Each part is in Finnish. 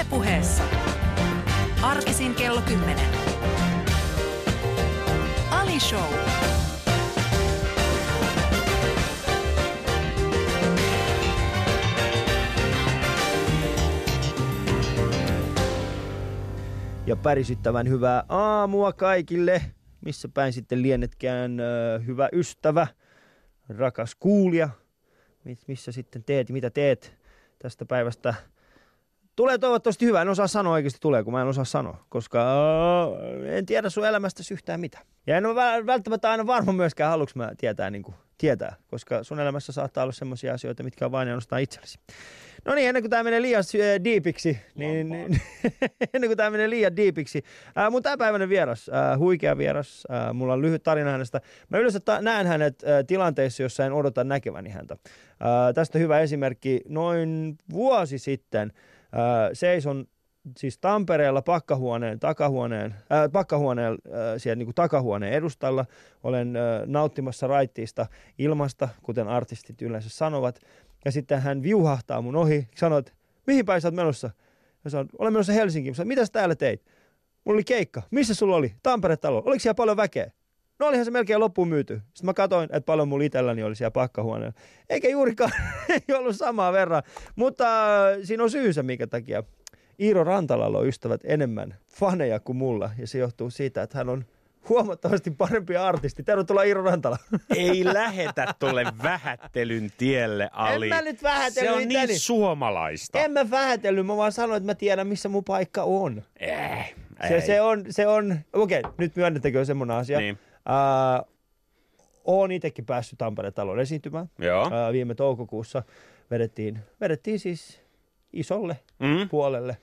Ylepuheessa arkisin kello 10. Ali Show. ja pärisyttävän hyvää aamua kaikille. Missä päin sitten lienetkään hyvä ystävä, rakas kuulija. Mis- Missä sitten teet mitä teet tästä päivästä. Tulee toivottavasti hyvä. En osaa sanoa oikeasti tulee, kun mä en osaa sanoa. Koska ö, en tiedä sun elämästä yhtään mitään. Ja en ole vä- välttämättä aina varma myöskään, haluanko mä tietää, niin kuin, tietää. Koska sun elämässä saattaa olla sellaisia asioita, mitkä on vain ja ainoastaan itsellesi. No niin, ennen kuin tämä menee liian äh, diipiksi, niin, niin ennen kuin tämä menee liian diipiksi, äh, mun tämänpäiväinen vieras, äh, huikea vieras, äh, mulla on lyhyt tarina hänestä. Mä yleensä ta- näen hänet äh, tilanteissa, jossa en odota näkeväni häntä. Äh, tästä hyvä esimerkki, noin vuosi sitten äh, seison siis Tampereella pakkahuoneen, takahuoneen, äh, pakkahuoneen äh, siellä niin kuin takahuoneen edustalla. Olen äh, nauttimassa raittiista ilmasta, kuten artistit yleensä sanovat. Ja sitten hän viuhahtaa mun ohi, sanoo, että mihin päin sä oot menossa? Ja sanon, olen menossa Helsinkiin. Mä sanon, mitä sä täällä teit? Mulla oli keikka. Missä sulla oli? Tampere-talo. Oliko siellä paljon väkeä? No olihan se melkein loppuun myyty. Sitten mä katsoin, että paljon mulla itselläni oli siellä pakkahuoneella. Eikä juurikaan ei ollut samaa verran. Mutta äh, siinä on syysä, minkä takia Iiro Rantalalla on ystävät enemmän faneja kuin mulla. Ja se johtuu siitä, että hän on huomattavasti parempi artisti. Tervetuloa Iiro Rantala. Ei lähetä tuolle vähättelyn tielle, Ali. mä nyt vähätellyt Se on itseäni. niin suomalaista. En mä vähätellyt, mä vaan sanoin, että mä tiedän, missä mun paikka on. Eh, Se, ei. se on, se on, okei, okay, nyt myönnettekö semmoinen asia. Niin. Uh, oon itsekin päässyt Tampereen talon esiintymään. Joo. Uh, viime toukokuussa vedettiin, vedettiin siis isolle Mm? puolelle.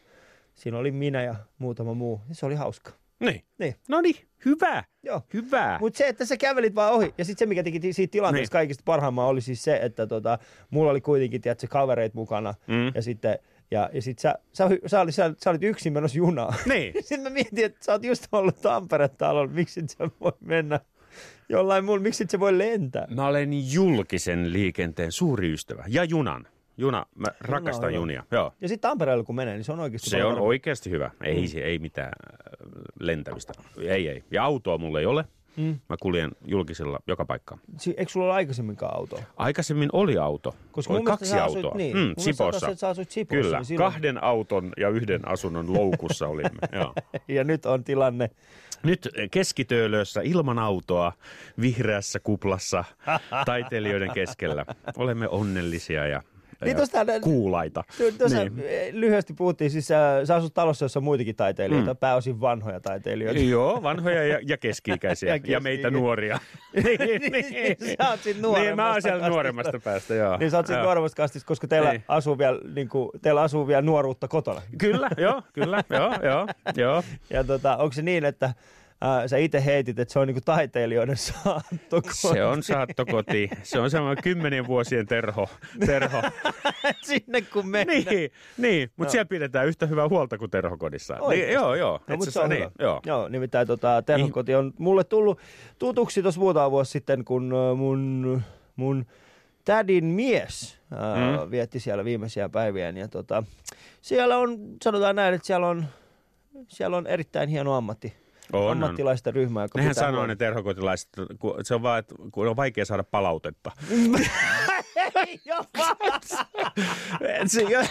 Siinä oli minä ja muutama muu. Ja se oli hauska. Niin. Niin. No niin, hyvä. Joo. Hyvä. Mutta se, että sä kävelit vaan ohi. Ja sitten se, mikä teki siitä tilanteesta Niin. kaikista parhaimman, oli siis se, että tota, mulla oli kuitenkin, tiedätkö, kavereit mukana. Mm. Ja sitten, ja, ja sit sä, sä, sä, olit, sä, sä olit yksin menossa junaan. Niin. Sitten mä mietin, että sä oot just ollut Tampere-talolla, miksi et sä voi mennä jollain muulla, miksi et sä voi lentää? Mä olen julkisen liikenteen suuri ystävä. Ja junan. Juna, mä rakastan hyvä. junia. Joo. Ja sitten Tampereella kun menee, niin se on oikeasti Se on parempi. oikeasti hyvä. Ei, se, ei mitään äh, lentämistä. Ei, ei. Ja autoa mulla ei ole. Mm. Mä kuljen julkisella joka paikkaan. Si- Eikö sulla ole aikaisemmin autoa? Aikaisemmin oli auto. Koska oli kaksi sä autoa. niin. Mm, Sipossa. että sä asut Sipossa, Kyllä. niin silloin- Kahden auton ja yhden asunnon loukussa olimme. Joo. Ja nyt on tilanne. Nyt keskitöölössä ilman autoa, vihreässä kuplassa, taiteilijoiden keskellä. Olemme onnellisia ja, Niin tosta- kuulaita. Tu- Tuossa Niin. niin. lyhyesti puhuttiin, siis sä, sä asut talossa, jossa on muitakin taiteilijoita, mm. pääosin vanhoja taiteilijoita. Joo, vanhoja ja, ja keski-ikäisiä Ja ja, ja meitä nuoria. niin, Sä oot sit niin, mä nuoremmasta oon siellä kastista. nuoremmasta päästä, joo. Niin sä oot siitä Joo. nuoremmasta kastista, koska teillä Niin. asuu, vielä, niin kuin, teillä asuu vielä nuoruutta kotona. Kyllä, joo, kyllä, joo, joo, joo. Ja tota, onko se niin, että ää, sä itse heitit, että se on niinku taiteilijoiden saattokoti? Se on saattokoti. Se on semmoinen kymmenien vuosien terho. terho. Sinne kun mennään. niin, niin mutta Joo. siellä pidetään yhtä hyvää huolta kuin terhokodissa. Niin, joo, joo. No, mutta se on niin, hyvä. joo. Joo, nimittäin tota, terhokoti on mulle tullut tutuksi tuossa muutama vuosi sitten, kun mun, mun tädin mies ää, Mm. vietti siellä viimeisiä päiviään. Ja tota, siellä on, sanotaan näin, että siellä on, siellä on erittäin hieno ammatti. On, on. ammattilaisten ryhmä, joka Nehän sanoo ne terhokotilaiset, kun se on vaan, että kun on vaikea saada palautetta. Ei se, jo,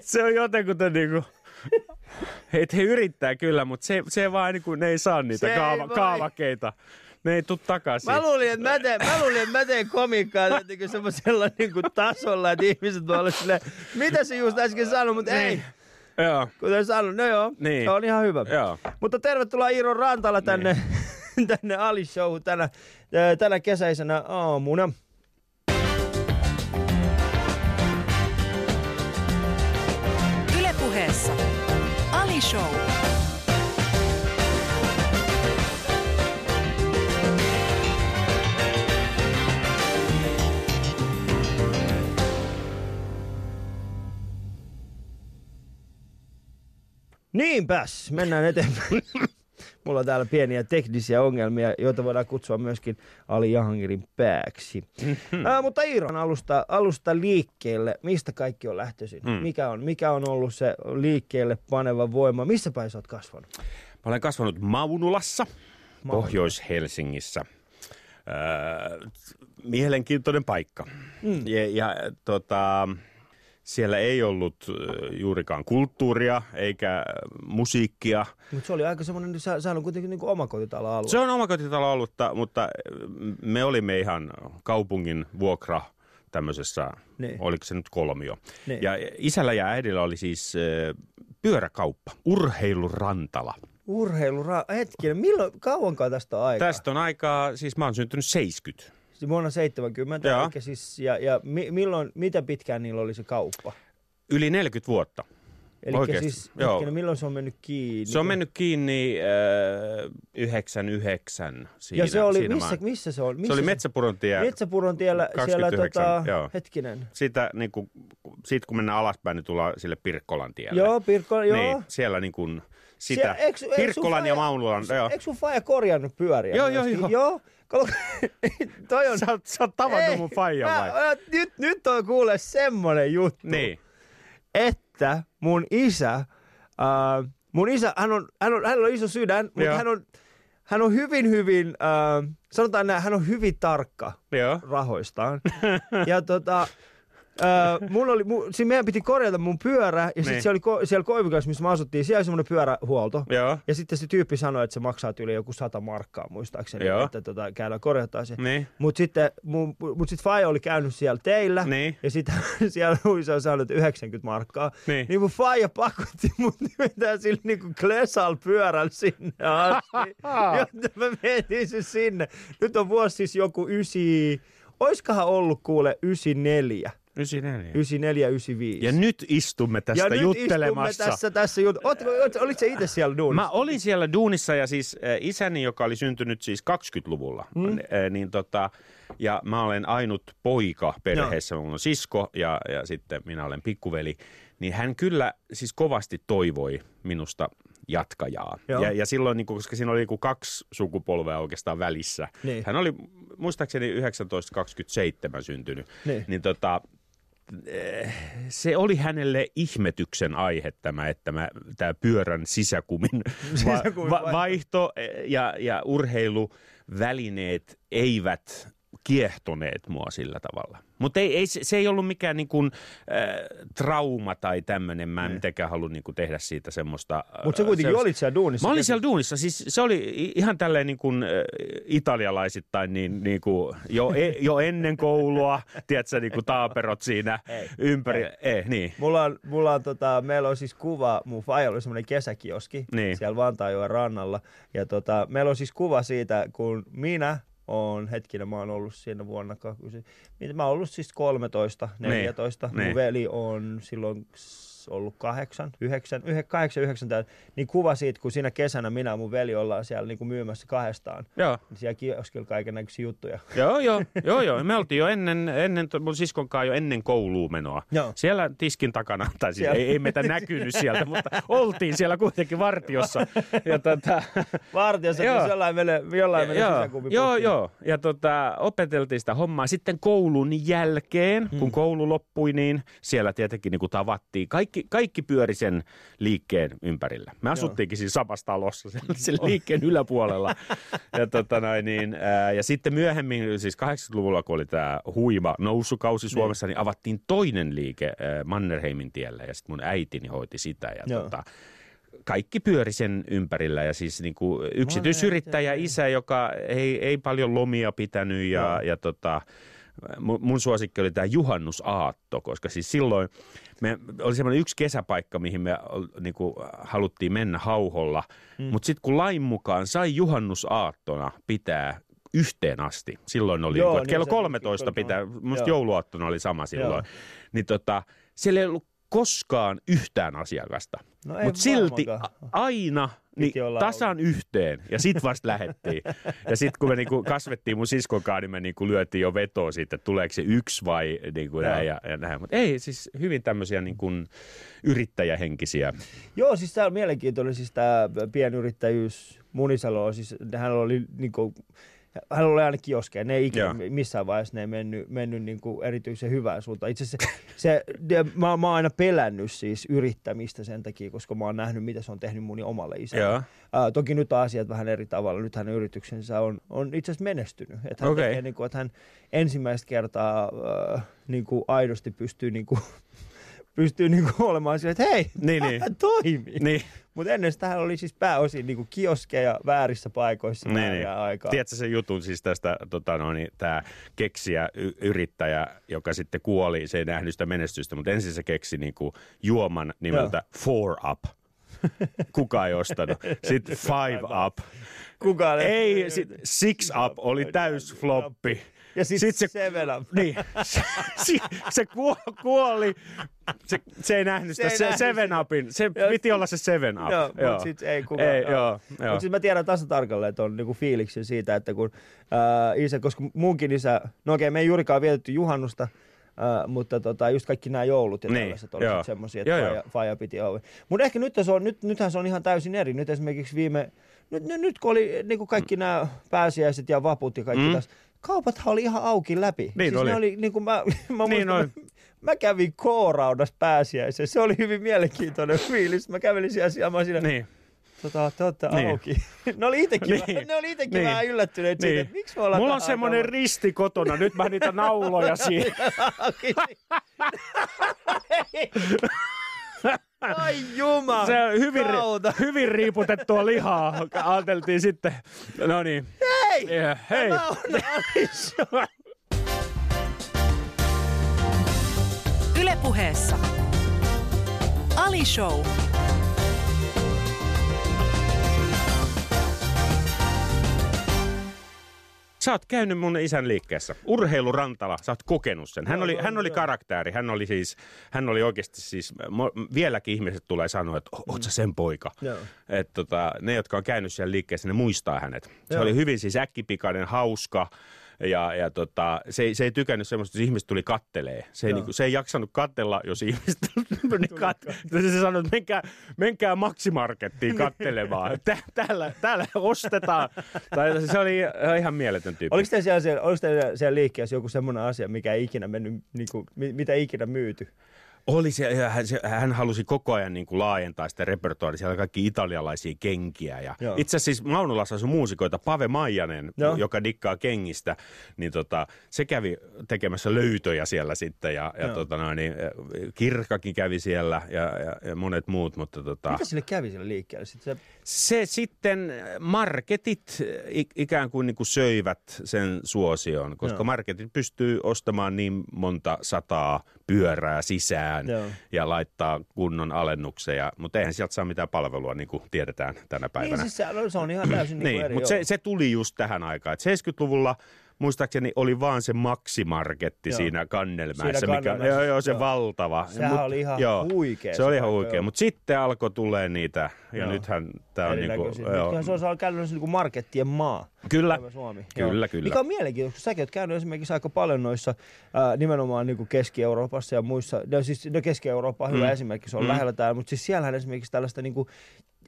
se on jotenkin niinku, että he yrittää kyllä, mutta se, se vaan niinku, ne ei saa niitä Se ei kaava, voi. kaavakkeita. Ne ei tuu takaisin. Mä luulin, että mä teen, mä luulin, että mä teen jotenkin semmoisella niin kuin tasolla, että ihmiset voi olla silleen, mitä se just äsken sanoi, mutta ei. Niin. Joo, Kuten sanoin, no joo, Niin. se on ihan hyvä. joo. Mutta tervetuloa Iiro Rantala tänne, tänne Ali Show tänä, ää, tänä kesäisenä aamuna. Ylepuheessa Ali Show. Niinpäs, mennään eteenpäin. Mulla on täällä pieniä teknisiä ongelmia, joita voidaan kutsua myöskin Ali Jahangirin pääksi. Mhm. Ää, mutta Iiro, alusta, alusta liikkeelle. Mistä kaikki on lähtöisin? Mm. Mikä, on, mikä on ollut se liikkeelle paneva voima? Missä päin sä oot kasvanut? Mä olen kasvanut Maunulassa, Maunula. Pohjois-Helsingissä. Öö, mielenkiintoinen paikka. Mm. Ja, ja tota, siellä ei ollut ö, juurikaan kulttuuria eikä musiikkia. Mutta se oli aika semmoinen, sä, sehän on kuitenkin niin omakotitalo-alue. Se on omakotitalo ollut, mutta me olimme ihan kaupungin vuokra tämmöisessä, Niin. oliko se nyt kolmio. Niin. Ja isällä ja äidillä oli siis pyöräkauppa, urheilurantala. Urheilura, hetkinen, milloin, kauankaan tästä on aikaa? Tästä on aikaa, siis mä oon syntynyt 70. Vuonna 70, Joo. eikä siis, ja, ja mi, milloin, mitä pitkään niillä oli se kauppa? Yli 40 vuotta. Eli siis, hetkinen, milloin se on mennyt kiinni? Se on mennyt kiinni äh, 99 siinä. ja se oli, siinä missä, vaan. missä se oli? Missä Se oli Metsäpuron tie. Metsäpuron tiellä, siellä 29, tota, joo. hetkinen. Sitä, niin kuin, siitä kun mennään alaspäin, niin tullaan sille Pirkkolan tielle. Joo, Pirkko, joo. Niin, siellä niin kuin sitä. Siellä- Pirkkolan ja Maunulan. Eikö sun faija korjannut pyöriä? Joo, joo, joo. Joo, toi on... Sä, oot- sä oot tavannut Ei, mun faijan vai? mä- Nyt, nyt on kuule semmonen juttu. Niin. että mun isä, äh, mun isä, hän on, hän on, hänellä on iso sydän, mutta hän on, hän on hyvin, hyvin, äh, sanotaan näin, hän on hyvin tarkka Joo. rahoistaan. ja tota, Öö, mulla oli, mu, siis meidän piti korjata mun pyörä, ja sitten Niin. siellä, oli ko, siellä Koivikassa, missä me asuttiin, siellä oli semmoinen pyörähuolto. Joo. Ja sitten se tyyppi sanoi, että se maksaa yli joku sata markkaa, muistaakseni, Joo. että tota, käydään korjataan se. Niin. Mutta sitten mun, mut sit Faija oli käynyt siellä teillä, Niin. ja sitten siellä Luisa on saanut 90 markkaa. Niin. niin mun Faija pakotti mut nimetään sillä niinku Klesal pyörällä sinne asti, jotta mä mietin se sinne. Nyt on vuosi siis joku ysi, oiskohan ollut kuule 94, 94. 94, 95. Ja nyt istumme tästä ja nyt juttelemassa. istumme tässä, tässä jut... Oot, olit se itse siellä duunissa? Mä olin siellä duunissa ja siis äh, isäni, joka oli syntynyt siis 20-luvulla, mm. äh, niin tota, ja mä olen ainut poika perheessä, mulla on sisko ja, ja sitten minä olen pikkuveli, niin hän kyllä siis kovasti toivoi minusta jatkajaa. Joo. Ja, ja silloin, niin kuin, koska siinä oli niin kuin kaksi sukupolvea oikeastaan välissä. Niin. Hän oli muistaakseni 1927 syntynyt. Niin. niin tota, eh, se oli hänelle ihmetyksen aihe tämä, että mä, tämä pyörän sisäkumin, Sisäkumin va, vaihto. vaihto eh, ja, ja urheiluvälineet eivät kiehtoneet mua sillä tavalla. Mutta ei, ei, se, se ei ollut mikään niin kuin, äh, trauma tai tämmöinen. Mä en mitenkään halua niin kuin, tehdä siitä semmoista... äh, Mutta sä kuitenkin semmoista- olit siellä duunissa. Mä olin siellä duunissa, siis se oli ihan tälleen niin kuin äh, italialaisittain niin, niin kuin jo, e, jo ennen koulua, tiedätkö, niin kuin taaperot siinä Ei, ympäri. ei. Ei, niin. Mulla on, mulla on tota, meillä on siis kuva, mun faija oli semmoinen kesäkioski Niin. siellä Vantaajoen rannalla. Ja tota, meillä on siis kuva siitä, kun minä on hetkinen, mä oon ollut siinä vuonna, mä oon ollut siis 13, 14. niin. Mun veli on silloin ollut kahdeksan, yhdeksän, yhä, kahdeksan, yhdeksän, täynnä. niin kuva siitä, kun siinä kesänä minä ja mun veli ollaan siellä niin kuin myymässä kahdestaan. Joo. Niin siellä kioskilla kaiken näköisiä juttuja. Joo, joo, joo, joo. Me oltiin jo ennen, ennen mun siskon kanssa jo ennen kouluun menoa. Joo. Siellä tiskin takana, tai siis Siellä. ei, ei meitä näkynyt sieltä, mutta oltiin siellä kuitenkin vartiossa. Ja tota, Vartiossa, Joo. jollain menee, jollain menee joo, joo, joo. Ja tota, opeteltiin sitä hommaa. Sitten koulun jälkeen, kun koulu loppui, niin siellä tietenkin niin kuin tavattiin. Kaikki, kaikki pyöri sen liikkeen ympärillä. Me asuttiinkin siinä samassa talossa, sen, sen liikkeen yläpuolella. ja, tota noin, niin, ää, ja sitten myöhemmin, siis 80-luvulla, kun oli tämä huima nousukausi Suomessa, niin avattiin toinen liike ää, Mannerheimin tiellä. Ja sitten mun äitini hoiti sitä. Ja Joo. tota, kaikki pyöri sen ympärillä ja siis niin kuin yksityisyrittäjä isä, joka ei, ei paljon lomia pitänyt ja, ja tota, mun, suosikki oli tämä juhannusaatto, koska siis silloin me oli semmoinen yksi kesäpaikka, mihin me niin kuin, haluttiin mennä hauholla, mm. mutta sitten kun lain mukaan sai juhannusaattona pitää yhteen asti. Silloin oli, Joo, niin, niin kello se- 13 kyllä, pitää, musta jouluaattona oli sama silloin. Joo. Niin tota, siellä ei ollut koskaan yhtään asiakasta. No Mutta silti aina niin tasan yhteen. Ja sit vasta lähettiin. Ja sit kun me niinku kasvettiin mun siskonkaan, niin me niinku lyötiin jo vetoa siitä, että tuleeko se yksi vai niinku näin ja, ja näin. Mutta ei, siis hyvin tämmöisiä niinku yrittäjähenkisiä. Joo, siis tämä on mielenkiintoinen, siis tämä pienyrittäjyys Munisalo, siis hän oli niinku, hän oli aina kioskeja, ne ei ikinä, Joo. missään vaiheessa ne ei mennyt, mennyt niinku erityisen hyvään suuntaan. Itse asiassa se, se mä, mä oon aina pelännyt siis yrittämistä sen takia, koska mä oon nähnyt, mitä se on tehnyt mun omalle isälle. Uh, toki nyt asiat vähän eri tavalla. Nyt hänen yrityksensä on, on itse asiassa menestynyt. Että hän, Okei. tekee, niin kuin, että hän ensimmäistä kertaa uh, niin kuin aidosti pystyy, niin kuin, pystyy niin kuin olemaan sillä, että hei, Niin, niin. toimii. Niin, Mutta ennen sitä oli siis pääosin niin kuin kioskeja väärissä paikoissa niin, niin, aikaa. Tiedätkö sen jutun siis tästä, tota, no, niin, tämä keksiä y- yrittäjä, joka sitten kuoli, se ei nähnyt sitä menestystä, mutta ensin se keksi niinku juoman nimeltä Four Up. Kuka ei ostanut. Sitten Five Up. Kukaan Ei, sit Six Up oli täys floppi. Ja sitten Sit se- se, Seven Up. Niin, se, se, se kuo- kuoli. Se, se ei nähnyt Se sitä ei se, Seven. Upin. Se Joo. piti olla se Seven Up. Joo, mutta sitten ei kukaan. Ei, joo, joo. Mutta sitten mä tiedän tasa tarkalleen tuon niinku fiiliksen siitä, että kun ää, isä, koska munkin isä, no okei, me ei juurikaan vietetty juhannusta, ää, mutta tota, just kaikki nämä joulut ja Niin, tällaiset oli joo. sit semmosia, että Joo, joo. faija, faija piti olla. Mutta ehkä nyt se on, nyt, nythän se on ihan täysin eri. Nyt esimerkiksi viime, nyt, nyt, kun oli niinku kaikki nämä pääsiäiset ja vaput ja kaikki Mm. mm. tässä, kaupathan oli ihan auki läpi. Niin siis oli. Ne oli niin kuin mä, mä, Niin muistan, mä, mä kävin K-raudas pääsiäisen. Se oli hyvin mielenkiintoinen fiilis. Mä kävelin siellä siellä, mä siinä, Niin. tota, te olette Niin. auki. ne oli itekin, Niin. niin. ne oli itekin Niin. niin. vähän yllättyneet Niin. siitä, että miksi me ollaan Mulla on semmoinen risti kotona, nyt mä niitä nauloja siihen. Ai juma, Se on hyvin, Kautta. hyvin riiputettua lihaa. Ajateltiin sitten, no niin. Hei! Yeah, hei. Tämä on. Ylepuheessa Ali Show. Sä oot käynyt mun isän liikkeessä. Urheilurantala, sä oot kokenut sen. Hän Joo, oli, joo, hän oli joo. karakteri, hän oli siis, hän oli oikeasti siis, mo- vieläkin ihmiset tulee sanoa, että oot sä sen poika. Joo. Et tota, ne, jotka on käynyt siellä liikkeessä, ne muistaa hänet. Se Joo. oli hyvin siis äkkipikainen, hauska. Ja, ja tota, se, ei- se ei tykännyt semmoista, että ihmiset tuli kattelee. Se ei, Joo. niinku, se ei jaksanut kattella, jos ihmiset tuli kat... Se sanoi, että menkää, menkää maksimarkettiin kattelemaan. Tä, täällä, täällä ostetaan. Tai se oli ihan mieletön tyyppi. Oliko teillä siellä, oliko teillä siellä liikkeessä joku semmoinen asia, mikä ei ikinä mennyt, niin kuin, mitä ei ikinä myyty? Oli se, hän, se, hän halusi koko ajan niin kuin laajentaa sitä repertoaria. Siellä oli kaikki italialaisia kenkiä. Ja Joo. itse asiassa siis Maunulassa asui muusikoita, Pave Maijanen, Joo. joka dikkaa kengistä, niin tota, se kävi tekemässä löytöjä siellä sitten. Ja, ja Joo. tota noin, niin, Kirkkakin kävi siellä ja, ja, ja monet muut, mutta tota, Mitä sille kävi sille liikkeelle? Sitten se, se sitten marketit ikään kuin, niin kuin söivät sen suosion, koska Joo. marketit pystyy ostamaan niin monta sataa pyörää sisään Joo. ja laittaa kunnon alennuksia, mutta eihän sieltä saa mitään palvelua, niin kuin tiedetään tänä päivänä. niin siis se, on- se on ihan täysin niin, Niin, eri. mutta se, se tuli just tähän aikaan. Et 70-luvulla muistaakseni oli vaan se maksimarketti Joo. siinä Kannelmäessä, Siinä mikä, joo, joo, se joo. valtava. Sehän oli ihan huikea Se se oli ihan huikea, joo. mutta sitten alkoi tulee niitä, ja Joo. nythän tämä on niinku, joo, se on saanut käytännössä niin kuin markettien maa. kyllä, Suomi. Kyllä, Joo. kyllä. Mikä on mielenkiintoista, kun säkin oot käynyt esimerkiksi aika paljon noissa ää, nimenomaan niin kuin Keski-Euroopassa ja muissa. No siis no Keski-Eurooppa on hyvä Mm. esimerkki, se on Mm. lähellä täällä, mutta siis siellähän esimerkiksi tällaista niin kuin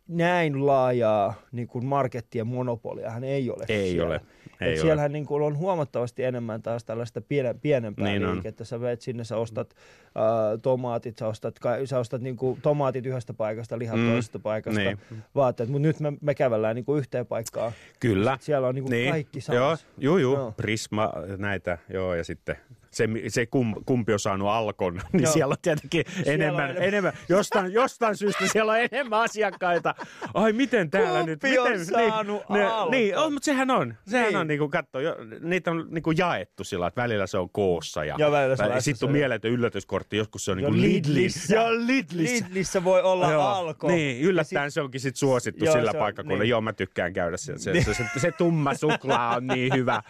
näin laajaa niin kuin markettien monopoliahan ei ole Ei siellä. ole, ei Et siellähän niin kuin on huomattavasti enemmän taas tällaista pienen, pienempää Niin on. liikettä. Sä vet sinne, sä ostat äh, tomaatit, sä ostat, ka- sä ostat niin kuin tomaatit yhdestä paikasta, lihat Mm. toisesta paikasta, Niin. vaatteet. Mutta nyt me, me kävellään niin kuin yhteen paikkaan. kyllä. Siellä on niin kuin kaikki Joo, samassa. juu, juu, Joo. Prisma, näitä, joo, ja sitten se, se kum, kumpi on saanut Alkon, niin Joo. siellä on tietenkin enemmän, on enemmän. enemmän. jostain, jostain syystä siellä on enemmän asiakkaita. Ai miten täällä nyt, Kumpi on miten, saanut Alkon? Niin, on, mutta sehän on, sehän Niin. on niinku, katso, jo, niitä on niinku jaettu sillä, että välillä se on koossa ja, Ja välillä se on sitten on mieletön yllätyskortti, joskus se on Joo, niinku Lidlissä. Lidlissä. Joo, Lidlissä. Lidlissä voi olla Joo. alko. Niin, yllättäen se onkin sit suosittu Joo, sillä paikkakunnalla. niin. Joo, mä tykkään käydä siellä. Se, se, se, se tumma suklaa on niin hyvä.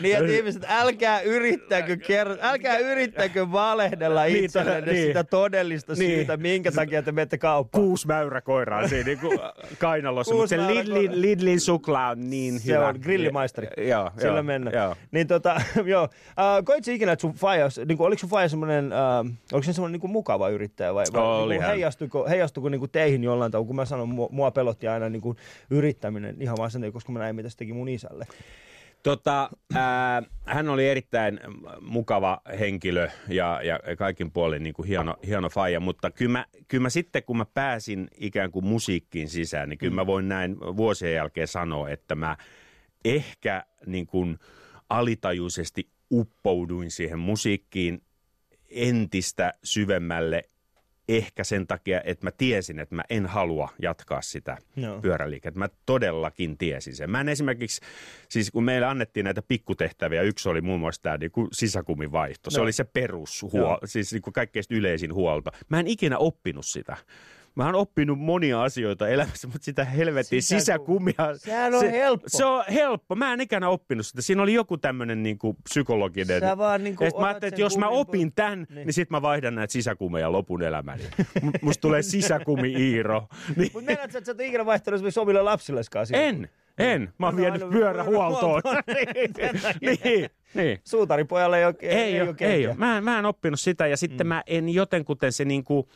Niin, että ihmiset, älkää älkää yrittäkö, kerro, älkää yrittäkö valehdella Niin, itsellenne niin. sitä todellista Niin. syytä, minkä takia te menette kauppaan. Kuusi mäyräkoiraa siinä niin kuin kainalossa, mutta se. Lidlin, Lidlin suklaa on niin Se hyvä. on grillimaisteri. Joo, Sillä joo, mennään. Joo. Niin tota, joo. Uh, koit sä ikinä, että sun faijas, niin kuin, oliko sun faija semmoinen, uh, oliko se semmoinen niin kuin mukava yrittäjä vai, vai Oli niin kuin, heijastuiko, heijastuiko niin kuin teihin jollain tavalla, kun mä sanon, mua, mua pelotti aina niin kuin yrittäminen ihan vaan sen koska mä näin, mitä se teki mun isälle. Tota, ää, hän oli erittäin mukava henkilö ja, ja kaikin puolin niin kuin hieno, hieno faija, mutta kyllä mä, kyllä mä sitten kun mä pääsin ikään kuin musiikkiin sisään, niin kyllä mä voin näin vuosien jälkeen sanoa, että mä ehkä niin kuin alitajuisesti uppouduin siihen musiikkiin entistä syvemmälle ehkä sen takia, että mä tiesin, että mä en halua jatkaa sitä Joo. pyöräliikettä. Mä todellakin tiesin sen. Mä en esimerkiksi, siis kun meille annettiin näitä pikkutehtäviä, yksi oli muun muassa tämä niin sisäkumivaihto. Se Joo. oli se perushuolto, siis niin kuin kaikkein yleisin huolto. Mä en ikinä oppinut sitä. Mä oon oppinut monia asioita elämässä, mutta sitä helvetin Sisäku- sisäkumia... Sehän on se, helppo. Se on helppo. Mä en ikinä oppinut sitä. Siinä oli joku tämmöinen niin kuin psykologinen... Sä vaan niin kuin sit mä ajattelin, että jos mä opin tämän, niin, niin sit mä vaihdan näitä sisäkumeja lopun elämäni. Musta tulee sisäkumi-Iiro. Niin. Mutta meinaat sä, että sä ole ikinä vaihtanut esimerkiksi omille lapsilleskaan siitä? En, en. Mä oon vienyt pyörähuoltoon. niin. niin, niin. Suutaripojalle ei ole, Ei, ei, ole ei ole. Mä, en- mä en oppinut sitä ja sitten mm. mä en jotenkuten se niinku,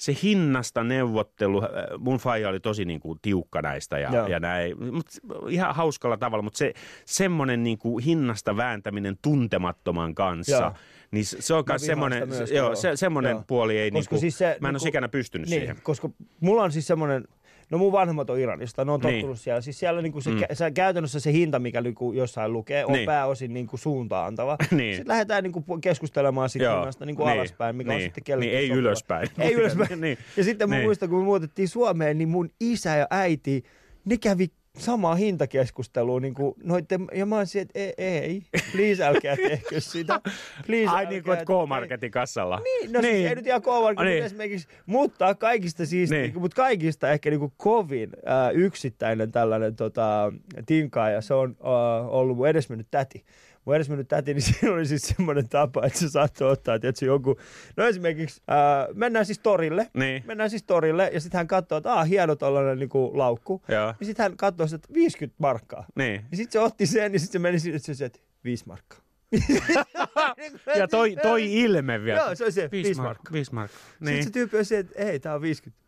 se hinnasta neuvottelu, äh, mun faija oli tosi niinku tiukka näistä ja, Joo. ja näin, mut ihan hauskalla tavalla, mutta se semmoinen niinku hinnasta vääntäminen tuntemattoman kanssa, Joo. niin se on myös semmoinen, myös, joo, joo. se, semmoinen Joo. puoli ei Koska niinku, siis se mä en niinku- ole ikänä pystynyt niin, siihen. koska mulla on siis semmoinen, no mun vanhemmat on Iranista, ne on Niin. tottunut siellä. Siis siellä niinku se, Mm. se, käytännössä se hinta, mikä niinku jossain lukee, on Niin. niin. pääosin niinku suuntaan antava. Niin. Sitten lähdetään niinku keskustelemaan Joo. hinnasta niinku Niin. alaspäin, mikä on Niin. sitten kellekin Niin, ei sopiva. ylöspäin. Ei ylöspäin. Niin. Ja sitten mä Niin. muistan, kun me muutettiin Suomeen, niin mun isä ja äiti, ne kävi samaa hintakeskustelua niin kuin noitten, ja mä olisin, että ei, ei, please älkää tehkö sitä. Please Ai niin kuin, että K-Marketin kassalla. niin, no niin. Siis ei nyt ihan K-Market, niin. niin. esimerkiksi, mutta kaikista siis, Niin. niin. mutta kaikista ehkä niin kuin kovin äh, yksittäinen tällainen tota, tinkaaja, se on äh, ollut mun edesmennyt täti. Mun edesmennyt täti, niin siinä oli siis semmoinen tapa, että se saattoi ottaa, että se joku, no esimerkiksi äh, mennään siis torille, Niin. mennään siis torille ja sitten hän katsoo, että ah, hieno tollainen niin kuin laukku. Joo. Ja sitten hän katsoo sitä, että 50 markkaa. Niin. Ja sitten se otti sen, ja sitten se meni sinne, että se että 5 markkaa. Ja toi, toi ilme vielä. Joo, se oli se, Viisi 5 mark- markkaa. Viisi markkaa. Niin. Niin. Sitten se tyyppi on se, että ei, tää on 50.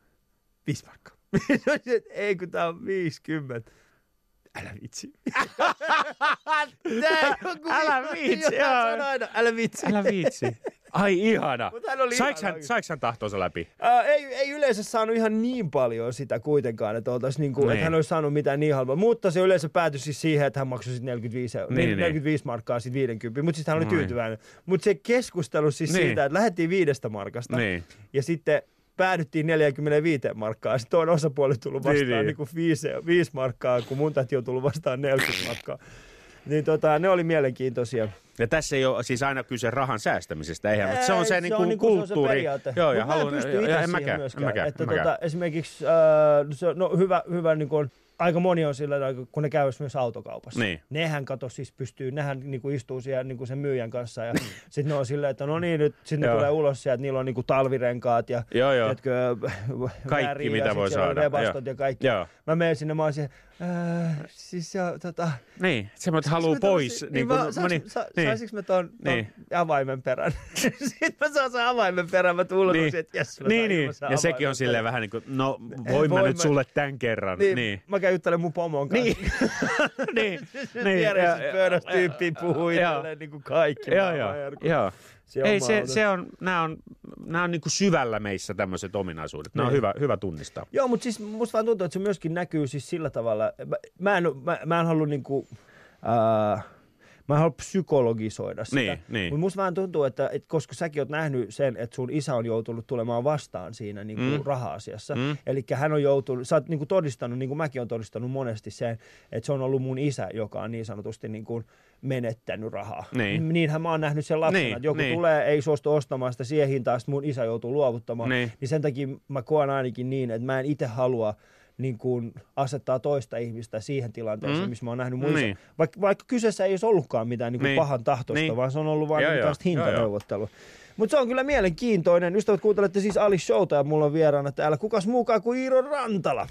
5 markkaa. se on se, että ei, kun tää on 50. Älä vitsi. Tää joku Älä joo, sanoo aina, älä vitsi. Älä viitsi. Ai ihana. Mut hän oli Saiks ihana hän, hän tahtonsa läpi? Ää, ei, ei yleensä saanut ihan niin paljon sitä kuitenkaan, että, oltais niinku, Niin. että hän olisi saanut mitään niin halpaa. Mutta se yleensä päätyi siis siihen, että hän maksoi sit 45, Niin, niin, niin. 45 markkaa sit 50, mutta sitten hän oli tyytyväinen. Mutta se keskustelu siis Niin. siitä, että lähdettiin viidestä markasta Niin. ja sitten päädyttiin 45 markkaa. Sitten toinen osapuoli tullut vastaan Niin, niin, niin. niin. Niin 5, 5 markkaa, kun mun täti on tullut vastaan 40 markkaa. Niin tota, ne oli mielenkiintoisia. Ja tässä ei ole siis aina kyse rahan säästämisestä, eihän, mutta se on se, Ei, niin kuin niinku- se on se kulttuuri. Joo, Mut ja mä en haluan, pysty itse siihen mäkään, en myöskään. mäkään, että mäkään. tota, esimerkiksi, äh, se, on- no hyvä, hyvä niin kuin, aika moni on sillä tavalla, kun ne käyvät myös autokaupassa. Niin. Nehän kato siis pystyy, nehän niin kuin istuu siellä niin kuin sen myyjän kanssa ja Mm. sitten ne on silleen, että no niin, nyt sitten ne Joo. tulee ulos sieltä, niillä on niin kuin talvirenkaat ja Joo, joo. Tiedätkö, Kaikki, väriä, mitä ja voi saada, joo. ja kaikki. Joo. Mä menen sinne, mä oon siellä, äh, siis joo, tota, Niin, semmoinen Saanko haluaa pois. tommosia- Niin mä- kuin, saanko- niin, sa- niin. Saisinko mä ton, ton Niin. avaimen perän? Sitten mä saan sen avaimen perän, mä tulen Niin, niin. että jes, mä niin, niin. ja sekin on silleen vähän niin kuin, no voin mä nyt sulle tämän kerran. Niin, Niin, niin. Mä käyn juttelemaan mun pomon kanssa. niin, niin, niin. niin. Ja- pöydässä ja- puhuu itselleen niin kuin kaikki. Joo, joo, joo. Se on Ei, se, se on, nämä on, nämä on niin kuin syvällä meissä tämmöiset ominaisuudet. Nämä on Niin. hyvä, hyvä tunnistaa. Joo, mutta siis musta vaan tuntuu, että se myöskin näkyy siis sillä tavalla. Mä, mä en, mä, mä en halua niinku, äh, mä en halua psykologisoida sitä. Niin, niin. Mutta musta vaan tuntuu, että, että koska säkin oot nähnyt sen, että sun isä on joutunut tulemaan vastaan siinä niinku Mm. mm. raha-asiassa. Mm. Eli hän on joutunut, sä oot niinku todistanut, niin kuin mäkin olen todistanut monesti sen, että se on ollut mun isä, joka on niin sanotusti niinku menettänyt rahaa. Niin. Niinhän mä oon nähnyt sen lapsena, Niin, että joku niin. tulee, ei suostu ostamaan sitä siihen hintaan, sitten mun isä joutuu luovuttamaan. Niin. Niin sen takia mä koen ainakin niin, että mä en itse halua niin kuin asettaa toista ihmistä siihen tilanteeseen, Mm. missä mä oon nähnyt muissa. Niin. Vaikka, vaikka kyseessä ei olisi ollutkaan mitään niin kuin Niin. pahan tahtoista, Niin. vaan se on ollut vain niin joo. hintaneuvottelua. Mutta se on kyllä mielenkiintoinen. Ystävät, kuuntelette siis Ali Showta ja mulla on vieraana täällä kukas muukaan kuin Iiro Rantala.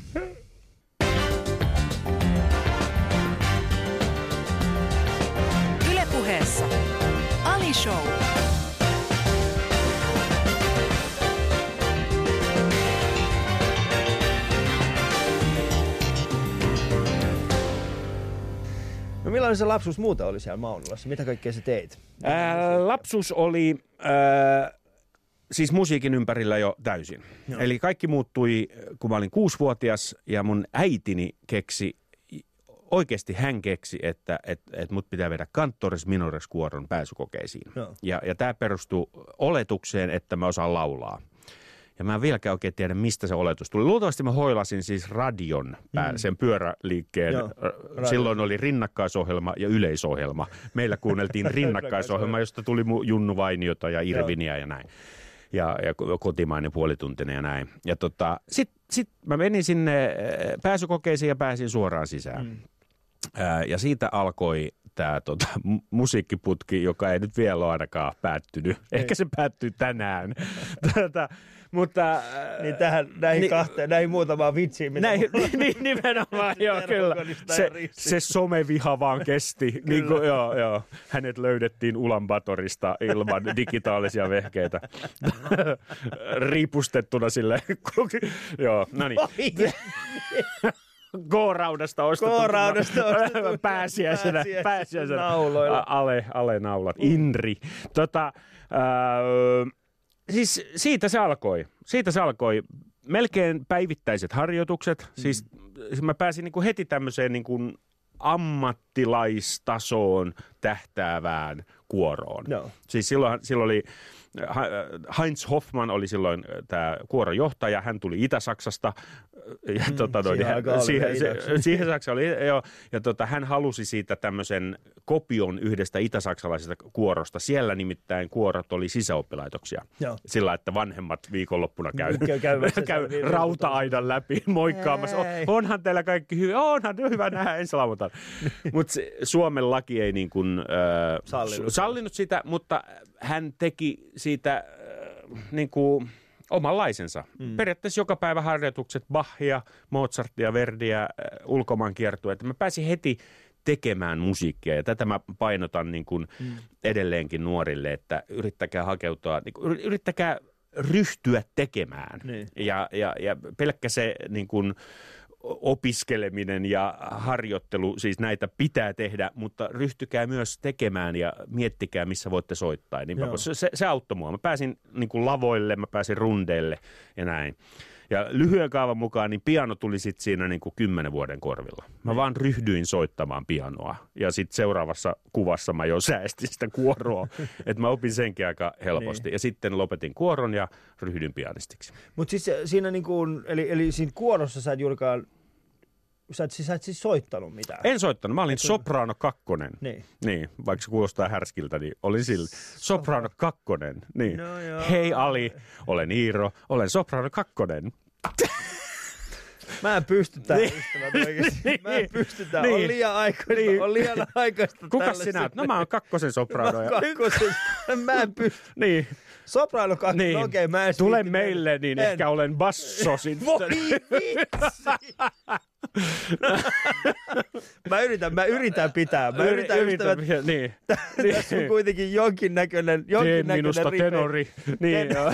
Ylepuheessa Ali Show. No millainen se lapsuus muuten oli siellä Maunilassa? Mitä kaikkea sä teit? Ää, lapsuus oli ää, siis musiikin ympärillä jo täysin. Joo. Eli kaikki muuttui, kun mä olin kuusivuotias ja mun äitini keksi, oikeasti hän keksi, että et, et mut pitää viedä kanttoris minores kuoron pääsykokeisiin. Joo. Ja, ja tämä perustuu oletukseen, että mä osaan laulaa. Ja mä en vieläkään oikein tiedä, mistä se oletus tuli. Luultavasti mä hoilasin siis radion, pää, Mm. sen pyöräliikkeen. Joo, radio. Silloin oli rinnakkaisohjelma ja yleisohjelma. Meillä kuunneltiin rinnakkaisohjelma, josta tuli Junnu Vainiota ja Irviniä ja näin. Ja, ja ko- kotimainen puolituntinen ja näin. Ja tota, sitten sit mä menin sinne äh, pääsykokeisiin ja pääsin suoraan sisään. Mm. Ää, Ja siitä alkoi tämä tota, mu- musiikkiputki, joka ei nyt vielä ole ainakaan päättynyt. Ehkä se päättyy tänään. Tätä, mutta ää, Niin tähän, näihin, Niin- kahteen, näihin muutamaan vitsiin, mitä näin, mulla niin, nimenomaan, joo, kyllä. Se, se someviha vaan kesti. niin kuin, joo, joo. Hänet löydettiin Ulanbatorista ilman digitaalisia vehkeitä. Riipustettuna sille. joo, no niin. K-raudasta ostettu. K-raudasta ostettu. pääsiäisenä. Pääsiäisenä pääsiäisenä. nauloilla. Ale, ale naulat. Inri. Tota, ää, siis siitä se alkoi. Siitä se alkoi. Melkein päivittäiset harjoitukset. Mm. Siis mä pääsin niin kuin heti tämmöiseen niin kuin ammattilaistasoon tähtäävään kuoroon. Joo. Siis silloin, silloin oli, Heinz Hoffman oli silloin tämä kuorojohtaja, hän tuli Itä-Saksasta. Ja mm, tota, noin, siihen hän, siihen, se, siihen Saksa oli, joo, ja tota, hän halusi siitä tämmöisen kopion yhdestä itä-saksalaisesta kuorosta. Siellä nimittäin kuorot oli sisäoppilaitoksia. Joo. Sillä, että vanhemmat viikonloppuna käy, Käy- käy rauta-aidan läpi moikkaamassa. On, onhan teillä kaikki hyvin, onhan hyvä nähdä ensi lauantaina. Mutta Suomen laki ei niin kuin, äh, Sallinut. sallinut sitä, mutta hän teki siitä äh, niin kuin omanlaisensa. Mm. Periaatteessa joka päivä harjoitukset Bachia, Mozartia, Verdiä, äh, ulkomaankiertueita. Mä pääsin heti tekemään musiikkia ja tätä mä painotan niin kuin mm. edelleenkin nuorille, että yrittäkää hakeutua, niin kuin, yrittäkää ryhtyä tekemään. Niin. Ja, ja, ja pelkkä se niin kuin, opiskeleminen ja harjoittelu, siis näitä pitää tehdä, mutta ryhtykää myös tekemään ja miettikää, missä voitte soittaa. Niin se, se, se auttoi mua. Mä pääsin niin kuin lavoille, mä pääsin rundeille ja näin. Ja lyhyen kaavan mukaan niin piano tuli sitten siinä niin kuin kymmenen vuoden korvilla. Mä vaan ryhdyin soittamaan pianoa. Ja sitten seuraavassa kuvassa mä jo säästin sitä kuoroa. että mä opin senkin aika helposti. Niin. Ja sitten lopetin kuoron ja ryhdyin pianistiksi. Mutta siis siinä niin kuin, eli, eli siinä kuorossa sä et juurikaan, sä et, siis, sä et siis soittanut mitään. En soittanut. Mä olin soprano kakkonen. Niin. Niin, vaikka se kuulostaa härskiltä, niin olin sillä. Soprano kakkonen. Niin. No joo. Hei Ali, olen Iiro, olen soprano kakkonen. Mä en pysty tähän Niin. ystävät oikeesti. Mä en pysty tähän. Niin. On liian aikaista. Niin. On liian aikaista Kuka sinä oot? No mä oon kakkosen soprano. Ja... Kakkosen. Mä en pysty. niin, Soprano kakkonen. niin. No okei, mä en Tule meille, niin En. ehkä olen basso sitten. Voi vitsi! mä yritän, mä yritän pitää. Mä yritän, ystävät, Niin. tässä on kuitenkin jonkinnäköinen, Tee jonkinnäköinen minusta ripe. tenori. Niin, Ten- joo.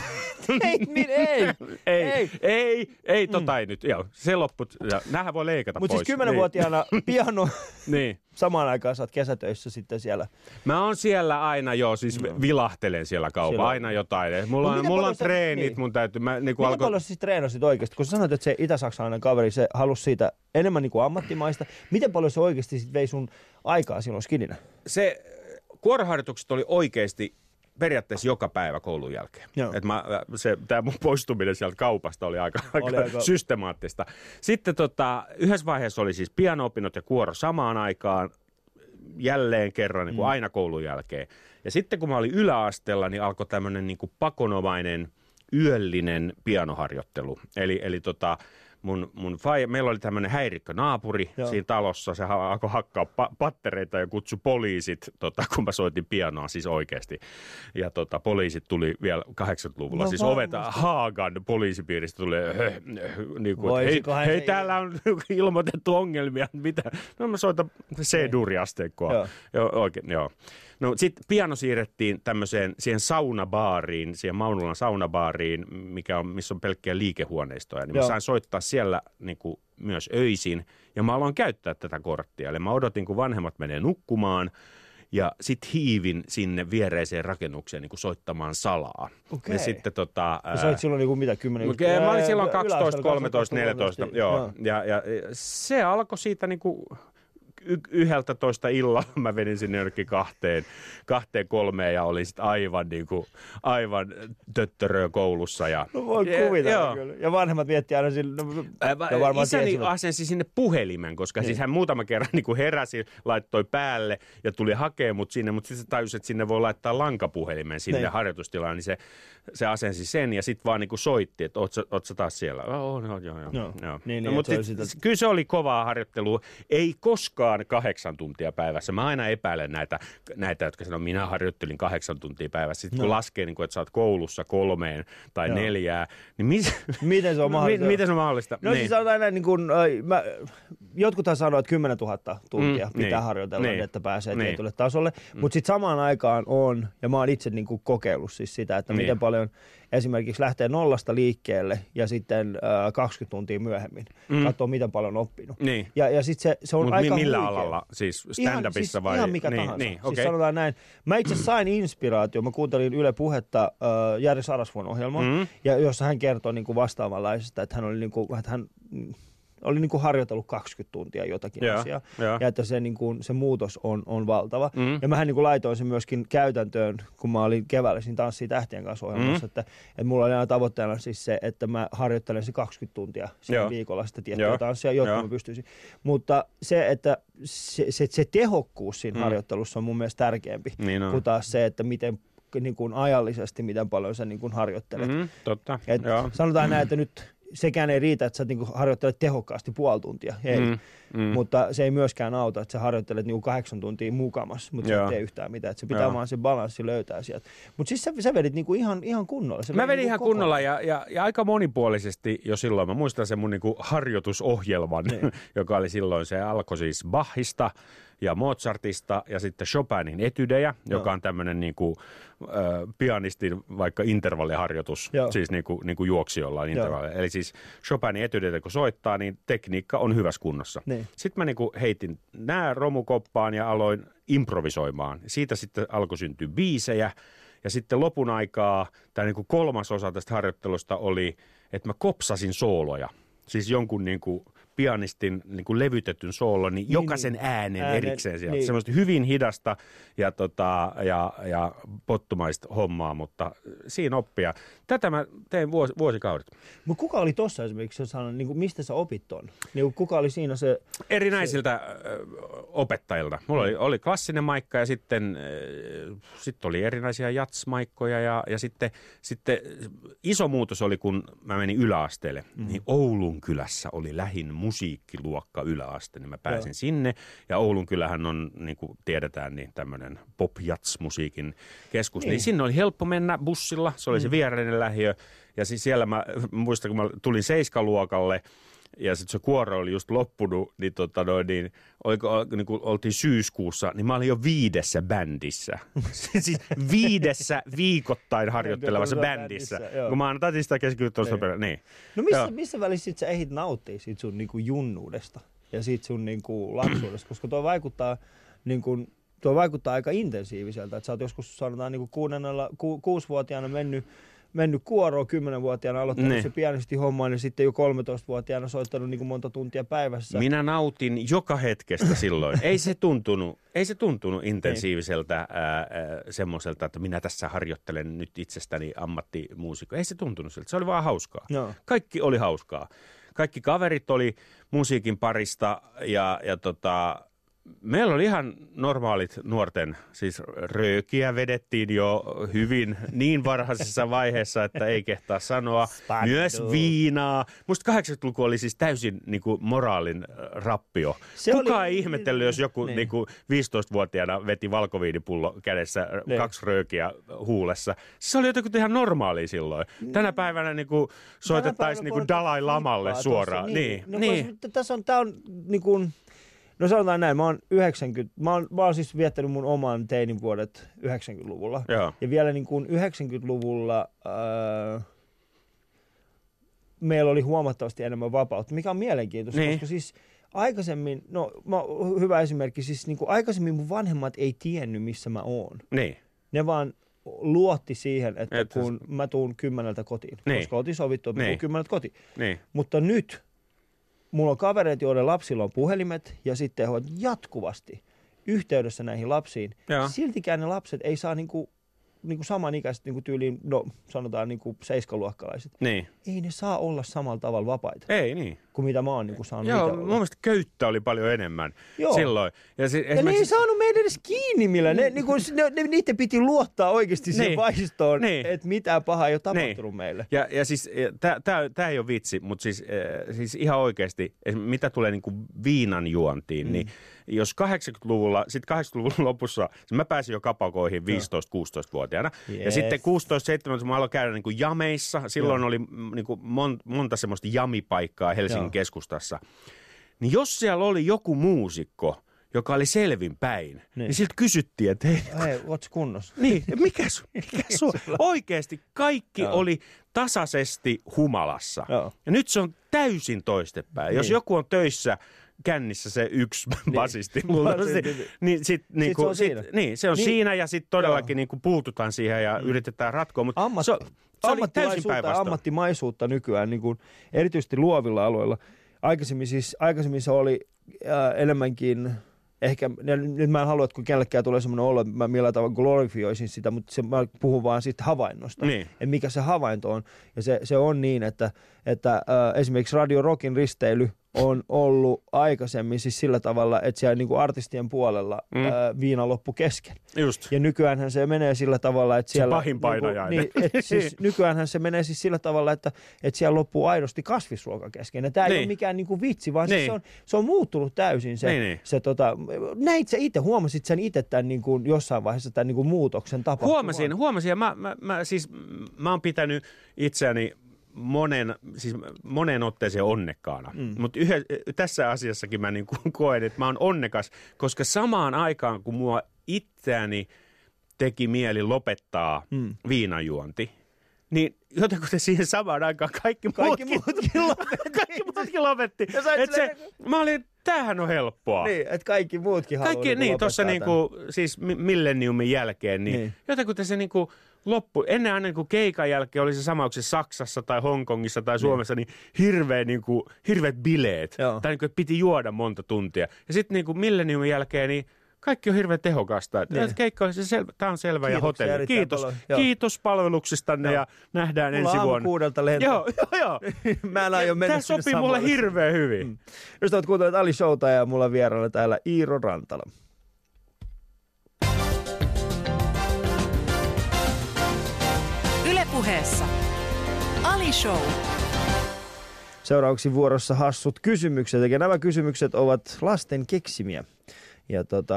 ei, min, ei, Ei, ei. ei, ei, ei tota ei nyt. Joo, se lopput. ja Nämähän voi leikata Mutta pois. siis kymmenenvuotiaana piano, Niin. niin. samaan aikaan sä oot kesätöissä sitten siellä. Mä oon siellä aina jo, siis no. vilahtelen siellä kaupan, Siellä. aina jotain. Mulla on, mulla on treenit, niin. mun täytyy, mä niin Miten alko... paljon sä siis treenasit oikeasti? Kun sä sanoit, että se itä-saksalainen kaveri, se halusi siitä enemmän niin kuin ammattimaista. Miten paljon se oikeasti sit vei sun aikaa silloin skidinä? se kuoroharjoitukset oli oikeasti periaatteessa joka päivä koulun jälkeen. Joo. Et mä, se, tämä mun poistuminen sieltä kaupasta oli aika, Oli aika, systemaattista. Sitten tota, yhdessä vaiheessa oli siis piano-opinnot ja kuoro samaan aikaan, jälleen kerran niin kuin Mm. aina koulun jälkeen. Ja sitten kun mä olin yläasteella, niin alkoi tämmöinen niin pakonomainen yöllinen pianoharjoittelu. Eli, eli tota, mun, mun faija, meillä oli tämmöinen häirikkö naapuri Joo. siinä talossa, se alkoi hakkaa pa- pattereita ja kutsui poliisit, tota, kun mä soitin pianoa siis oikeasti. Ja tota, poliisit tuli vielä 80-luvulla, No siis ovet. Haagan poliisipiiristä tuli, höh, höh, niin kuin, hei, hei se- täällä on ilmoitettu ongelmia, mitä? No mä soitan C-duriasteikkoa. Joo. Joo, oikein, joo. No sitten piano siirrettiin tämmöiseen siihen saunabaariin, siihen Maunulan saunabaariin, mikä on, missä on pelkkiä liikehuoneistoja. Niin mä Joo. sain soittaa siellä niin kuin, myös öisin ja mä aloin käyttää tätä korttia. Eli mä odotin, kun vanhemmat menee nukkumaan ja sitten hiivin sinne viereiseen rakennukseen niin kuin soittamaan salaa. Okei. Ja sitten tota... Ja sä olit silloin niinku mitä, 10? Okei, mä olin silloin ää, 12, yläasteella 13, 14, joo. Ja, ja se alkoi siitä niinku y- yhdeltä toista illalla mä venin sinne jonnekin kahteen, kahteen kolmeen ja olin sitten aivan, niinku, aivan töttöröä koulussa. Ja, No voi Ja- kuvitella joo. kyllä. Ja vanhemmat vietti aina sillä, no, ja varmaan Isäni asensi sinne puhelimen, koska Niin. siis hän muutama kerran niin kuin heräsi, laittoi päälle ja tuli hakemaan mut sinne, mutta sitten tajusi, että sinne voi laittaa lankapuhelimen sinne Niin. harjoitustilaan, niin se, se asensi sen ja sitten vaan niin kuin soitti, että oot, sä- oot sä taas siellä? Oh, no, joo, joo. Joo. joo. Niin, no, niin, mutta sit, sitä- kyllä se oli kovaa harjoittelua. Ei koskaan kahdeksan tuntia päivässä. Mä aina epäilen näitä, näitä jotka sanoo, minä harjoittelin kahdeksan tuntia päivässä. Sitten kun No. laskee, niin kuin, että sä oot koulussa kolmeen tai Joo. neljää, niin mis, Miten se on mahdollista? Mi- miten se on mahdollista? No niin. siis sanotaan näin, niin kuin, äh, mä, jotkuthan sanoo, että 10 000 tuntia Mm, mm, pitää niin, harjoitella, niin, että pääsee niin. tietylle tasolle. Mm. Mutta sitten samaan aikaan on, ja mä oon itse niin kuin kokeillut siis sitä, että Niin. miten paljon esimerkiksi lähtee nollasta liikkeelle ja sitten äh, 20 tuntia myöhemmin. Mm. Mm. Katsoo, miten paljon on oppinut. Niin. Ja, ja sitten se, se on Mut aika mi- millä huikea. alalla? Siis Ihan, stand-upissa siis vai? Ihan mikä niin, tahansa. Niin, Siis okei. sanotaan näin. Mä itse sain inspiraatio. Mä kuuntelin Yle Puhetta äh, Jari Sarasvuon ohjelman, Mm. mm. ja jossa hän kertoi niin kuin vastaavanlaisesta, että hän oli, niin kuin, että hän mm, oli niin kuin harjoitellut 20 tuntia jotakin Joo, asiaa. joo. Ja että se, niin kuin, se muutos on, on valtava. Mm. Ja mähän niin kuin laitoin sen myöskin käytäntöön, kun mä olin keväällä siinä Tanssii tähtien kanssa ohjelmassa, Mm. että, että mulla oli aina tavoitteena siis se, että mä harjoittelen se 20 tuntia siinä Joo. viikolla sitä tiettyä Joo. tanssia, jotta Joo. mä pystyisin. Mutta se, että se, se, se tehokkuus siinä Mm. harjoittelussa on mun mielestä tärkeämpi Niin on. kuin taas se, että miten niin kuin ajallisesti, miten paljon sä niin kuin harjoittelet. Mm, totta, Et joo. sanotaan näin, että nyt sekään ei riitä, että sä niin kuin harjoittelet tehokkaasti puoli tuntia, ei. Mm, Mm, mutta se ei myöskään auta, että sä harjoittelet niin kuin kahdeksan tuntia mukamas, mutta sä Joo. et tee yhtään mitään. Että se pitää Joo. vaan se balanssi löytää sieltä. Mutta siis sä, sä vedit niin kuin ihan, ihan kunnolla. Sä Mä vedin niinku ihan koko kunnolla ja, ja, ja aika monipuolisesti jo silloin. Mä muistan sen mun niinku harjoitusohjelman, Niin. joka oli silloin. Se alkoi siis Bachista ja Mozartista ja sitten Chopinin etydejä, joka Joo. on tämmöinen niinku, ö, pianistin vaikka intervalliharjoitus, Joo. siis niinku, niinku juoksijolla on intervalli. Eli siis Chopinin etydeitä kun soittaa, niin tekniikka on hyvässä kunnossa. Niin. Sitten mä niinku heitin nämä romukoppaan ja aloin improvisoimaan. Siitä sitten alkoi syntyä biisejä. Ja sitten lopun aikaa tämä niinku kolmas osa tästä harjoittelusta oli, että mä kopsasin sooloja. Siis jonkun niinku pianistin niinku levytetyn soolon, niin, Niin, jokaisen niin. äänen, Äänen, erikseen sieltä. niin. Semmoista hyvin hidasta ja, tota, ja, ja pottumaista hommaa, mutta siinä oppia. Tätä mä tein vuosi, vuosikaudet. Mut kuka oli tossa esimerkiksi, jos sanon, niin kuin, mistä sä opit ton? Niin kuin, kuka oli siinä se... erinäisiltä ö, opettajilta. Mulla oli, oli klassinen maikka ja sitten sit oli erinäisiä jatsmaikkoja ja, ja sitten, sitten iso muutos oli, kun mä menin yläasteelle, mm. niin Oulun kylässä oli lähin musiikkiluokka yläaste, niin mä pääsin Joo. sinne ja Oulun kylähän on, niin kuin tiedetään, niin tämmöinen pop-jats-musiikin keskus, niin. Niin. sinne oli helppo mennä bussilla, se oli mm. se viereinen lähiö ja siis siellä mä muistan, kun mä tulin seiskaluokalle, ja sitten se kuoro oli just loppunut, niin, tota noin, niin, oliko, niin kun oltiin syyskuussa, niin mä olin jo viidessä bändissä. siis viidessä viikoittain harjoittelevassa Bändissä, bändissä. Kun mä annan tatista keskityttöistä Niin. Niin. No missä, Joo. missä välissä sit sä ehdit nauttia siitä sun niin kuin junnuudesta ja siitä sun niin kuin lapsuudesta? Koska tuo vaikuttaa, niin kuin, tuo vaikuttaa aika intensiiviseltä. Että sä oot joskus sanotaan niin kuin kuudennella, ku, kuusivuotiaana mennyt mennyt kuoroon kymmenenvuotiaana, aloittanut Niin. se pianisti hommaa, niin sitten jo 13-vuotiaana soittanut niin kuin monta tuntia päivässä. Minä nautin joka hetkestä silloin. ei se tuntunut, ei se tuntunut intensiiviseltä ää, ää, semmoiselta, että minä tässä harjoittelen nyt itsestäni ammattimuusikko. Ei se tuntunut siltä. Se oli vaan hauskaa. Joo. Kaikki oli hauskaa. Kaikki kaverit oli musiikin parista ja, ja tota, meillä oli ihan normaalit nuorten, siis röökiä vedettiin jo hyvin niin varhaisessa vaiheessa, että ei kehtaa sanoa. Spandau. Myös viinaa. Musta 80-luku oli siis täysin niin kuin, moraalin äh, rappio. Se Kuka oli- ei ihmetellyt, jos joku Niin. niin. Niin 15-vuotiaana veti valkoviinipullo kädessä, Niin. kaksi röökiä huulessa. Se oli jotenkin ihan normaalia silloin. Tänä päivänä niin kuin, soitettaisiin niin kuin Dalai Lamalle suoraan. tuossa, Niin, No, niin. Tässä on, tää on niin kuin, no sanotaan näin, mä oon 90, mä oon, mä oon siis viettänyt mun oman teinin vuodet 90-luvulla. Joo. Ja vielä niin kuin 90-luvulla äh, meillä oli huomattavasti enemmän vapautta, mikä on mielenkiintoista, Niin. koska siis aikaisemmin, no mä, hyvä esimerkki, siis niin kuin aikaisemmin mun vanhemmat ei tiennyt, missä mä oon. niin. Ne vaan luotti siihen, että Että- kun mä tuun kymmeneltä kotiin, Niin. koska oltiin sovittu, että mä tuun Niin. kymmeneltä kotiin. niin. Mutta nyt mulla on kavereita, joiden lapsilla on puhelimet ja sitten he ovat jatkuvasti yhteydessä näihin lapsiin. Joo. Siltikään ne lapset ei saa niinku, niinku samanikäiset niinku tyyliin, no sanotaan niinku seiskaluokkalaiset. Niin. Ei ne saa olla samalla tavalla vapaita Ei niin. Kuin mitä mä oon niinku saanut Joo, itse mun mielestä köyttä oli paljon enemmän Joo. silloin. Ja, si- Ja ne ei esimerkiksi- saanut meidän edes kiinni millä. Ne, niinku, ne, ne, niiden piti luottaa oikeasti siihen Niin. vaistoon, Niin. että mitään pahaa ei ole tapahtunut meille. Ja, ja siis tämä ei ole vitsi, mutta siis, äh, siis ihan oikeasti, mitä tulee niinku viinan juontiin, mm. niin jos 80-luvulla, sitten 80-luvun lopussa, siis mä pääsin jo kapakoihin 15-16-vuotiaana, ja Yes. sitten 16-17 mä aloin käydä niinku jameissa, silloin oli mm, niinku mon, monta semmoista jamipaikkaa Helsingin Joo. keskustassa, niin jos siellä oli joku muusikko, joka oli selvin päin, niin, Niin. siltä kysyttiin, että hei, Hei, ootko kunnossa? niin, mikä, su, mikä su, oikeasti kaikki Joo. oli tasaisesti humalassa. Joo. Ja nyt se on täysin toistepäin. Jos Niin. joku on töissä kännissä se yksi basisti, luultavasti, Basisti. niin sit, niinku, se on sit, siinä. niin, se on Niin. siinä ja sitten todellakin niinku puututaan siihen ja yritetään ratkoa, mutta Ammatti, se, se oli täysin ammattimaisuutta nykyään, niin kuin, erityisesti luovilla aloilla. Aikaisemmin, siis, aikaisemmin se oli äh, enemmänkin, ehkä, nyt mä en halua, että kun kellekään tulee semmoinen olo, että mä millä tavalla glorifioisin sitä, mutta se, mä puhun vaan siitä havainnosta, Niin. että mikä se havainto on. Ja se, se on niin, että, että äh, esimerkiksi Radio Rockin risteily on ollut aikaisemmin siis sillä tavalla, että siellä niin kuin artistien puolella Mm. äh, viina loppu kesken. Just. Ja nykyäänhän se menee sillä tavalla, että siellä... pahin painajainen. Niin, et siis nykyäänhän se menee siis sillä tavalla, että, että siellä loppuu aidosti kasvisruoka kesken. Ja tämä ei Niin. ole mikään niinku vitsi, vaan siis Niin. se, on, se on muuttunut täysin se, Niin, niin. se tota, näit sä itse, huomasit sen itse tämän niinku, jossain vaiheessa tämän niinku muutoksen tapahtumaan? Huomasin, huomasin ja mä, mä, mä, siis, mä oon pitänyt itseäni monen, siis monen otteeseen onnekkaana. Mm. Mutta tässä asiassakin mä niin kuin koen, että mä oon onnekas, koska samaan aikaan kun mua itseäni teki mieli lopettaa mm. viinajuonti, niin jotenkin siihen samaan aikaan kaikki, Kaikki muutkin, muutkin lopetti. kaikki muutkin lopetti. Ja Et se, silleen- mä olin, tämähän on helppoa. Niin, että kaikki muutkin haluaa Kaikki, niinku niin, tuossa niinku, siis mi- millenniumin jälkeen, niin, Niin. niin. jotenkin se niinku loppu, ennen aina niinku keikan jälkeen oli se sama, se Saksassa tai Hongkongissa tai Suomessa, niin, hirveä, niinku, hirveät bileet. Joo. Tai niinku, että piti juoda monta tuntia. Ja sitten niinku millenniumin jälkeen, niin kaikki on hirveän tehokasta. Niin. niin. keikka on se selvä, tämä on selvä ja Kiitoksia hotelli. erittäin Kiitos, paljon. Joo. kiitos palveluksistanne Joo. ja nähdään Mulla ensi vuonna. kuudelta lento. Joo, joo, joo. Mä en aio mennä Tämä sopii mulle hirveän hyvin. Mm. Jos olet kuuntelet Ali Showta ja mulla vieraana täällä Iiro Rantala. Ylepuheessa Ali Show. Seuraavaksi vuorossa hassut kysymykset, ja nämä kysymykset ovat lasten keksimiä. Ja, tota,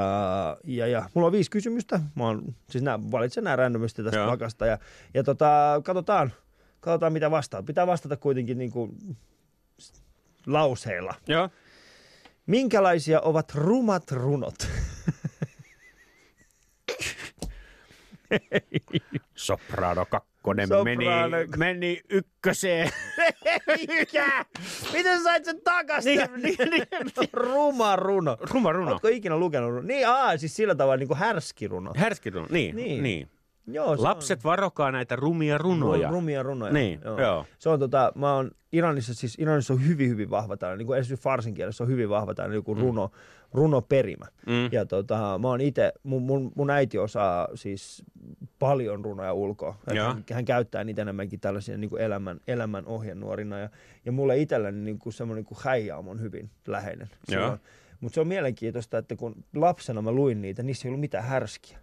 ja, ja mulla on viisi kysymystä. Mä oon, siis nää, valitsen nämä randomisti tästä Joo. pakasta. Ja, ja tota, katsotaan, katsotaan, mitä vastaa. Pitää vastata kuitenkin niin kuin lauseilla. Joo. Minkälaisia ovat rumat runot? Soprano kakkonen Soprano- meni, meni ykköseen. Mikä? Miten sä sait sen takaisin? Niin, niin, niin. Ruma runo. Ruma runo. Ootko ikinä lukenut runo? Niin, aa, siis sillä tavalla niin kuin härski runo. Härski runo, niin. Niin. niin. niin. Joo, se Lapset varokaa näitä rumia on runoja. ru- rumia runoja. Niin, joo. Se on tota, mä oon Iranissa, siis Iranissa on hyvin, hyvin vahva tällainen, niin kuin esimerkiksi farsin kielessä on hyvin vahva tällainen joku runo, runoperimä. Mm. Ja tota, mä oon itse, mun, mun, mun, äiti osaa siis paljon runoja ulkoa. Hän, hän, käyttää niitä enemmänkin tällaisia niin kuin elämän, elämän ohjenuorina. Ja, ja mulle itselläni niin kuin semmoinen niin kuin häijäam on hyvin läheinen. Mutta se on mielenkiintoista, että kun lapsena mä luin niitä, niissä ei ollut mitään härskiä.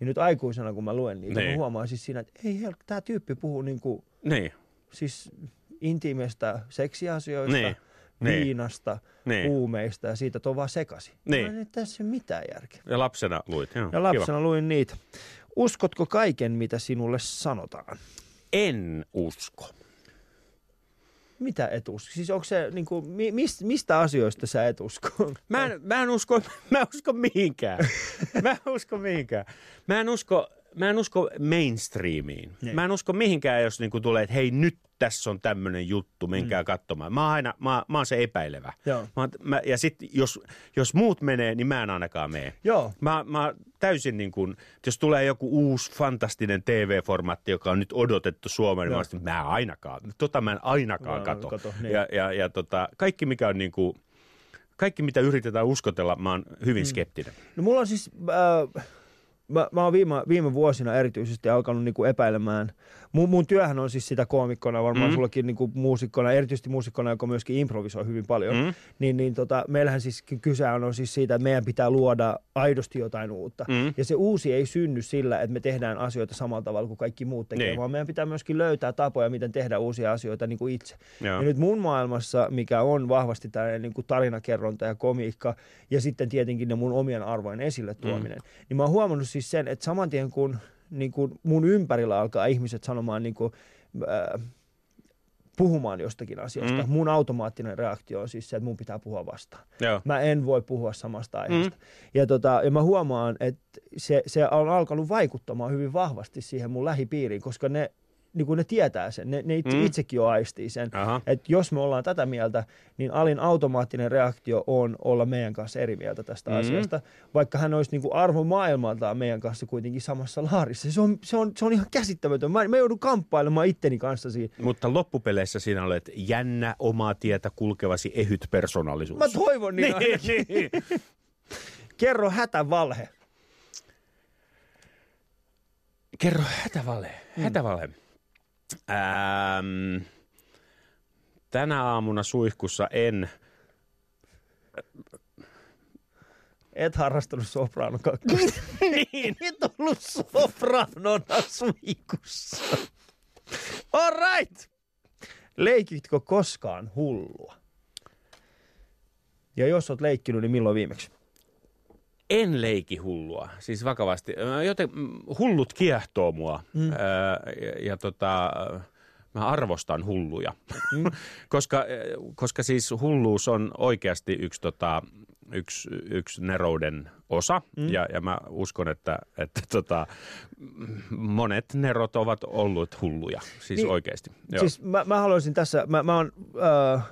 Ja nyt aikuisena, kun mä luen niitä, Niin. mä huomaan siis siinä, että ei hel, tämä tyyppi puhuu niinku, Niin, siis intiimeistä seksiasioista, Niin. Niin. viinasta, Niin. huumeista ja siitä, että on vaan sekaisin. Niin. Mä en, että tässä ei ole mitään järkeä. ja lapsena luit. Joo, Ja lapsena luin niitä. Uskotko kaiken, mitä sinulle sanotaan? En usko. Mitä et usko? Siis onko se, niin kuin, mi, mist, mistä asioista sä et usko? Mä en, mä en usko, mä en usko mihinkään. Mä en usko mihinkään. Mä en usko, mä en usko mainstreamiin. Niin. Mä en usko mihinkään, jos niinku tulee, että hei nyt tässä on tämmöinen juttu, menkää mm. katsomaan. Mä oon aina, mä, mä oon se epäilevä. Joo. Mä, mä, ja sitten jos, jos muut menee, niin mä en ainakaan mene. Joo. Mä, mä täysin niin kuin, jos tulee joku uusi fantastinen TV-formaatti, joka on nyt odotettu Suomeen, niin mä, sitten, mä ainakaan, tota mä en ainakaan Mä kato. kato, niin. ja, ja, ja tota, kaikki mikä on niin kuin, kaikki mitä yritetään uskotella, mä oon hyvin skeptinen. No mulla on siis, äh, mä, mä oon viime, viime vuosina erityisesti alkanut niinku epäilemään. Mun, mun työhän on siis sitä koomikkona, varmaan Mm. sullakin niinku muusikkona, erityisesti muusikkona, joka myöskin improvisoi hyvin paljon. Mm. Niin, niin tota, meillähän siis ky- kyse on, on siis siitä, että meidän pitää luoda aidosti jotain uutta. Mm. Ja se uusi ei synny sillä, että me tehdään asioita samalla tavalla kuin kaikki muut tekee, Niin. vaan meidän pitää myöskin löytää tapoja, miten tehdä uusia asioita niin kuin itse. Joo. Ja nyt mun maailmassa, mikä on vahvasti tällainen niin kuin tarinakerronta ja komiikka, ja sitten tietenkin ne mun omien arvojen esille tuominen, mm. niin mä oon huomannut siis sen, että saman tien kun, niin kuin mun ympärillä alkaa ihmiset sanomaan niin kuin, äh, puhumaan jostakin asiasta, Mm. mm. mun automaattinen reaktio on siis se, että mun pitää puhua vastaan. Joo. Mä en voi puhua samasta aiheesta. Mm. Ja, tota, ja mä huomaan, että se, se on alkanut vaikuttamaan hyvin vahvasti siihen mun lähipiiriin, koska ne, niin kuin ne tietää sen, ne, ne itse, Mm. mm. itsekin jo aistii sen. Aha. Että jos me ollaan tätä mieltä, niin Alin automaattinen reaktio on olla meidän kanssa eri mieltä tästä Mm. mm. asiasta, vaikka hän olisi niin kuin arvo maailmaltaan meidän kanssa kuitenkin samassa laarissa. Se on, se on, se on ihan käsittämätön. Mä, mä joudun kamppailemaan itteni kanssa siinä. Mutta loppupeleissä sinä olet jännä, omaa tietä kulkevasi ehyt persoonallisuus. Mä toivon niin. niin, niin. Kerro hätävalhe. Kerro hätävale. Hätävale. Ähm, tänä aamuna suihkussa en... Et harrastanut soprano kakkosta. niin. Et ollut sopranona suikussa. All right. Leikitkö koskaan hullua? Ja jos oot leikkinyt, niin milloin viimeksi? En leiki hullua, siis vakavasti. Joten mm, hullut kiehtoo mua mm. ja, ja tota, mä arvostan hulluja, mm. koska, koska siis hulluus on oikeasti yksi, tota, yksi, yksi nerouden osa mm. ja, ja mä uskon, että, että tota, monet nerot ovat olleet hulluja, siis niin. Niin, oikeasti. Joo. Siis mä, mä haluaisin tässä, mä, mä oon... Äh,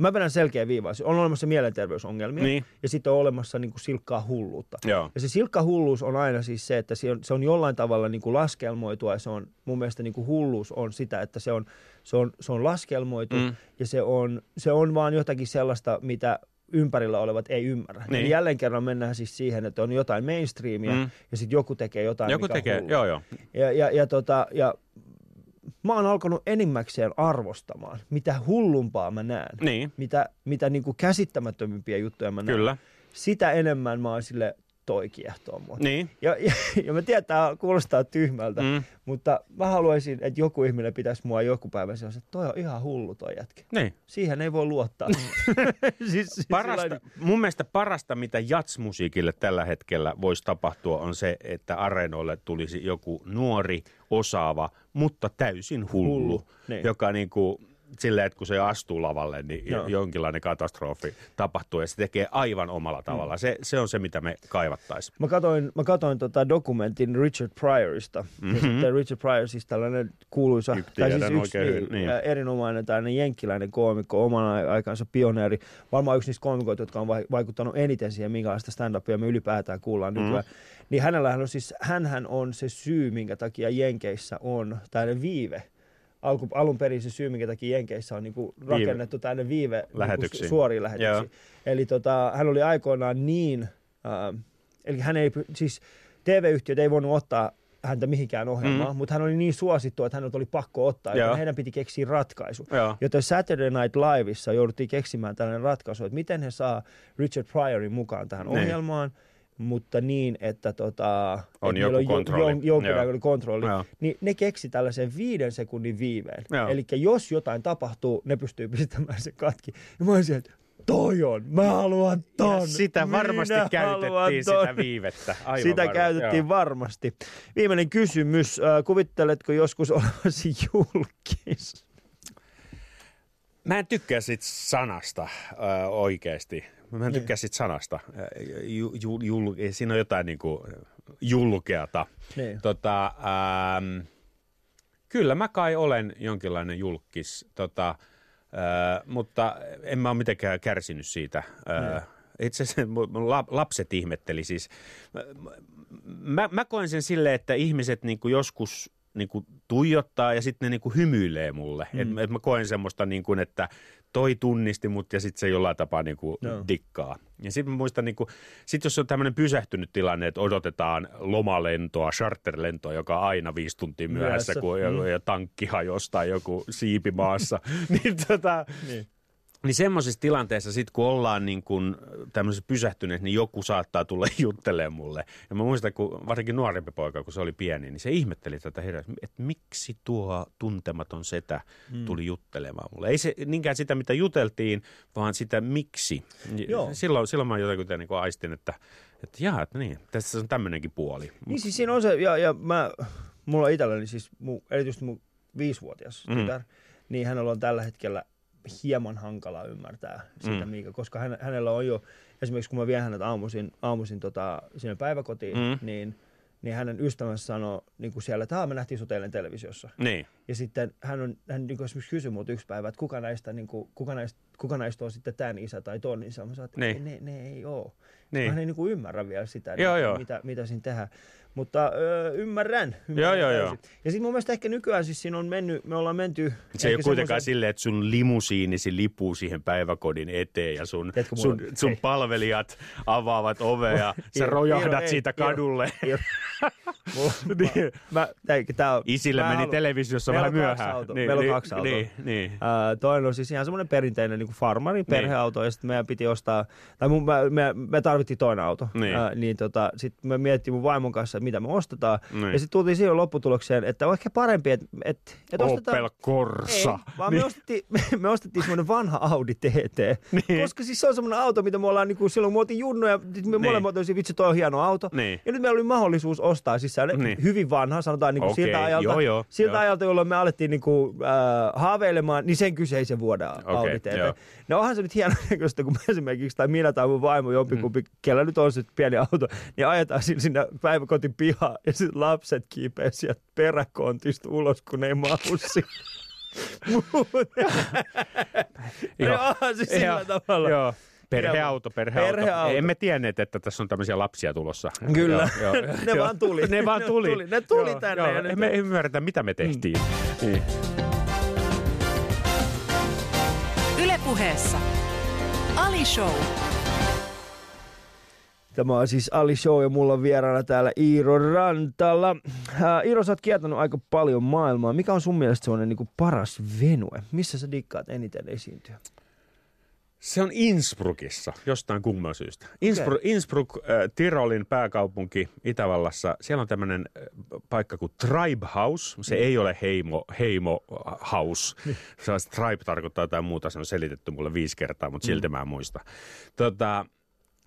Mä vedän selkeä viiva. On olemassa mielenterveysongelmia Niin. ja sitten on olemassa niin kuin silkkaa hulluutta. Joo. Ja se silkka hulluus on aina siis se, että se on, se on jollain tavalla niin kuin laskelmoitua ja se on mun mielestä niin kuin hulluus on sitä, että se on, se on, se on laskelmoitu Mm. ja se on, se on vaan jotakin sellaista, mitä ympärillä olevat ei ymmärrä. Niin. Eli jälleen kerran mennään siis siihen, että on jotain mainstreamia mm. ja sitten joku tekee jotain, Joku mikä tekee, on hullu. joo joo. Ja, ja, ja, tota, ja mä oon alkanut enimmäkseen arvostamaan, mitä hullumpaa mä näen. Niin, Mitä, mitä niin kuin käsittämättömimpiä juttuja mä näen. kyllä. Sitä enemmän mä oon sille toi kiehtoo mua. Niin. Ja, ja, ja mä tiedän, että kuulostaa tyhmältä, Mm. mm. mutta mä haluaisin, että joku ihminen pitäisi mua joku päivä sellaisen, että toi on ihan hullu toi jätkä. Niin. Siihen ei voi luottaa. siis, siis Parasta, sillain- mun mielestä parasta, mitä jatsmusiikille tällä hetkellä voisi tapahtua, on se, että areenoille tulisi joku nuori, osaava, mutta täysin hullu, Hullu, niin. joka niinku, silleen, että kun se astuu lavalle, niin jo- Joo. jonkinlainen katastrofi tapahtuu ja se tekee aivan omalla tavalla. Se, se on se, mitä me kaivattaisiin. Mä katoin, mä katoin tota dokumentin Richard Pryorista. Mm-hmm. Ja sitten Richard Pryor, siis tällainen kuuluisa, Yksi tai siis yksi oikein niin, niin. erinomainen tällainen jenkkiläinen koomikko, oman aikansa pioneeri. Varmaan yksi niistä koomikoita, jotka on vai- vaikuttanut eniten siihen, minkälaista stand-upia me ylipäätään kuullaan mm. nykyään. Niin hänellähän on siis, hänhän on se syy, minkä takia Jenkeissä on tällainen viive. Alku, alun perin se syy, minkä takia Jenkeissä on niinku rakennettu tänne viive Lähetyksiin. Niinku, suoriin lähetyksiin. Joo. Eli tota, hän oli aikoinaan niin, äh, eli hän ei, siis TV-yhtiöt ei voinut ottaa häntä mihinkään ohjelmaan, mm. mutta hän oli niin suosittu, että hänet oli pakko ottaa, joten heidän piti keksiä ratkaisu. Joo. Joten Saturday Night Liveissa jouduttiin keksimään tällainen ratkaisu, että miten he saa Richard Pryorin mukaan tähän Niin. ohjelmaan, mutta niin, että tota, On että joku meillä kontrolli. Jo, jonkinnäköinen Joo. kontrolli. Joo. Niin ne keksi tällaisen viiden sekunnin viiveen. Eli jos jotain tapahtuu, ne pystyy pistämään sen katki. Ja mä olisin, että toi on, mä haluan ton. Ja sitä varmasti minä käytettiin ton. sitä viivettä. Aivan Sitä varmasti, käytettiin joo. varmasti. Viimeinen kysymys. Äh, Kuvitteletko joskus olevasi julkis? Mä en tykkää sit sanasta äh, oikeasti. Mä Niin. en tykkää sit sanasta. Äh, Ju, ju, jul, siinä on jotain niinku julkeata. Niin. Tota, ähm, kyllä mä kai olen jonkinlainen julkis, tota, äh, mutta en mä ole mitenkään kärsinyt siitä. Äh, itse asiassa mun- mun lap- lapset ihmetteli siis. Mä, mä, koen sen silleen, että ihmiset niinku joskus niinku tuijottaa ja sitten ne niinku hymyilee mulle. Mm. Et, et mä koen semmoista, niinku, että toi tunnisti mut ja sitten se jollain tapaa niinku Joo. dikkaa. Ja sitten muistan, niinku, sit jos on tämmöinen pysähtynyt tilanne, että odotetaan lomalentoa, charterlentoa, joka on aina viisi tuntia myöhässä, Myöhässä. kun mm. ja tankki hajosi tai joku siipi maassa, niin, tota, Niin. Niin semmoisessa tilanteessa sitten kun ollaan niin kuin tämmöisessä pysähtyneessä, niin joku saattaa tulla juttelemaan mulle. Ja mä muistan, kun varsinkin nuorempi poika, kun se oli pieni, niin se ihmetteli tätä hirveästi, että miksi tuo tuntematon setä tuli juttelemaan mulle. Ei se niinkään sitä, mitä juteltiin, vaan sitä miksi. Joo. Silloin, silloin mä jotenkin niin aistin, että, että jaa, että niin, tässä on tämmöinenkin puoli. Niin siis siinä on se, ja, ja mä, mulla itselläni siis, mun, erityisesti mun viisivuotias Mm. tytär, niin hänellä on tällä hetkellä hieman hankala ymmärtää sitä, Mm. mikä, koska hän, hänellä on jo, esimerkiksi kun mä vien hänet aamuisin, aamuisin tota, sinne päiväkotiin, Mm. niin, niin hänen ystävänsä sanoo niin kuin siellä, että "Aa, me nähtiin sut eilen televisiossa. Niin, Ja sitten hän, on, hän niin kuin esimerkiksi kysyi multa yksi päivä, että kuka näistä, niin kuin, kuka näistä, kuka näistä on sitten tämän isä tai ton isä. Mä sanoin, että Niin. ne, ne, ei ole. Niin. Hän ei niin kuin ymmärrä vielä sitä, Joo, niin, joo. Mitä, mitä siinä tehdään. Mutta ö, ymmärrän. Joo, ymmärrän joo, täysin. joo. Ja sitten mun mielestä ehkä nykyään siis siinä on mennyt, me ollaan menty... Se ei ole kuitenkaan semmoisen- silleen, että sun limusiinisi lipuu siihen päiväkodin eteen ja sun, Tiedätkö, sun, on- sun palvelijat avaavat ovea ja sä rojahdat Iiro, siitä ei, kadulle. Mulla- Niin. Mä, tää, tää on, Isille mä meni haluan- televisiossa vähän myöhään. autoa. Meillä on kaksi autoa. Niin, niin. Ää, toinen on siis ihan semmoinen perinteinen niin kuin farmarin perheauto, ja sitten meidän piti ostaa, tai mun, me, me, me tarvittiin toinen auto. Niin. Ää, niin tota, sitten me mietittiin mun vaimon kanssa, että mitä me ostetaan. Niin. Ja sitten tultiin siihen lopputulokseen, että on ehkä parempi, että et, et ostetaan... Opel Corsa. Ei, vaan me, ostettiin, me, me ostettiin semmoinen vanha Audi TT. Niin. Koska siis se on semmoinen auto, mitä me ollaan niin kuin, silloin me oltiin junnoja, me Niin. molemmat oltiin, vitsi toi on hieno auto. Niin. Ja nyt meillä oli mahdollisuus ostaa siis se Niin. hyvin vanha, sanotaan niin kuin Okei, siltä ajalta, joo, joo, siltä joo. ajalta, jolloin me alettiin niin kuin, äh, haaveilemaan, niin sen kyseisen vuoden Audi TT. joo. No onhan se nyt hieno näköistä, kun me esimerkiksi, tai minä tai mun vaimo jompikumpi, mm. kellä nyt on se pieni auto, niin ajetaan sinne, sinne päiväkotin pihaan ja sitten lapset kiipeä sieltä peräkontista ulos, kun ne ei mahu. Joo. Se sillä tavalla. Joo. Perheauto, perheauto. Perheauto. Emme tienneet, että tässä on tämmöisiä lapsia tulossa. Kyllä. Joo, joo, Ne joo. vaan tuli. Ne vaan Ne tuli. Ne tuli Joo, tänne Joo. ja Emme ymmärretä, mitä me tehtiin. Niin. Ylepuheessa Ali Show. Tämä on siis Ali Show ja mulla on vieraana täällä Iiro Rantala. Ää, Iiro, sä oot kiertänyt aika paljon maailmaa. Mikä on sun mielestä semmoinen niin paras venue? Missä sä dikkaat eniten esiintyä? Se on Innsbruckissa, jostain kumman syystä. Innsbruck, okay. Innsbruck äh, Tirolin pääkaupunki Itävallassa. Siellä on tämmöinen äh, paikka kuin Tribe House. Se ei ole heimo, heimo äh, house. Se on, tribe tarkoittaa jotain muuta. Se on selitetty mulle viisi kertaa, mutta silti mä en muista. Tota,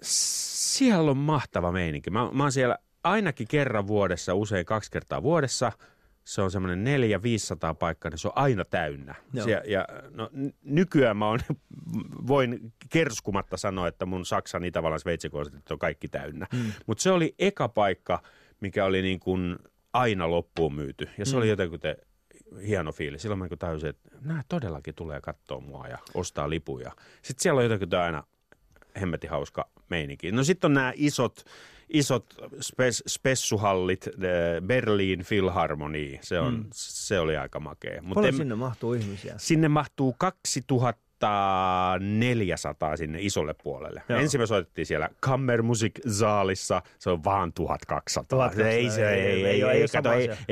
siellä on mahtava meininki. Mä, mä oon siellä ainakin kerran vuodessa, usein kaksi kertaa vuodessa. Se on semmoinen neljä 500 paikkaa, niin se on aina täynnä. Joo. Ja, ja no, nykyään mä oon, voin kerskumatta sanoa, että mun Saksan, Itävallan, Sveitsin konstit on kaikki täynnä. Mm. Mutta se oli eka paikka, mikä oli niin kuin aina loppuun myyty. Ja se mm. oli jotenkin hieno fiilis. Silloin mä niin tajusin, että nämä todellakin tulee katsoa mua ja ostaa lipuja. Sitten siellä on jotenkin aina hemmetin hauska meininki. No sitten on nämä isot, isot spes, spessuhallit, eh, Berliin Philharmonie, se, on, mm. se oli aika makea. Mut Paljon en- sinne mahtuu ihmisiä? sinne mahtuu 2000 soittaa 400 sinne isolle puolelle. Joo. Ensin me soitettiin siellä Kammermusik-zaalissa, se on vaan 1200. 1200, ei, se, ei, ei, ei, ei, ei ei, kato,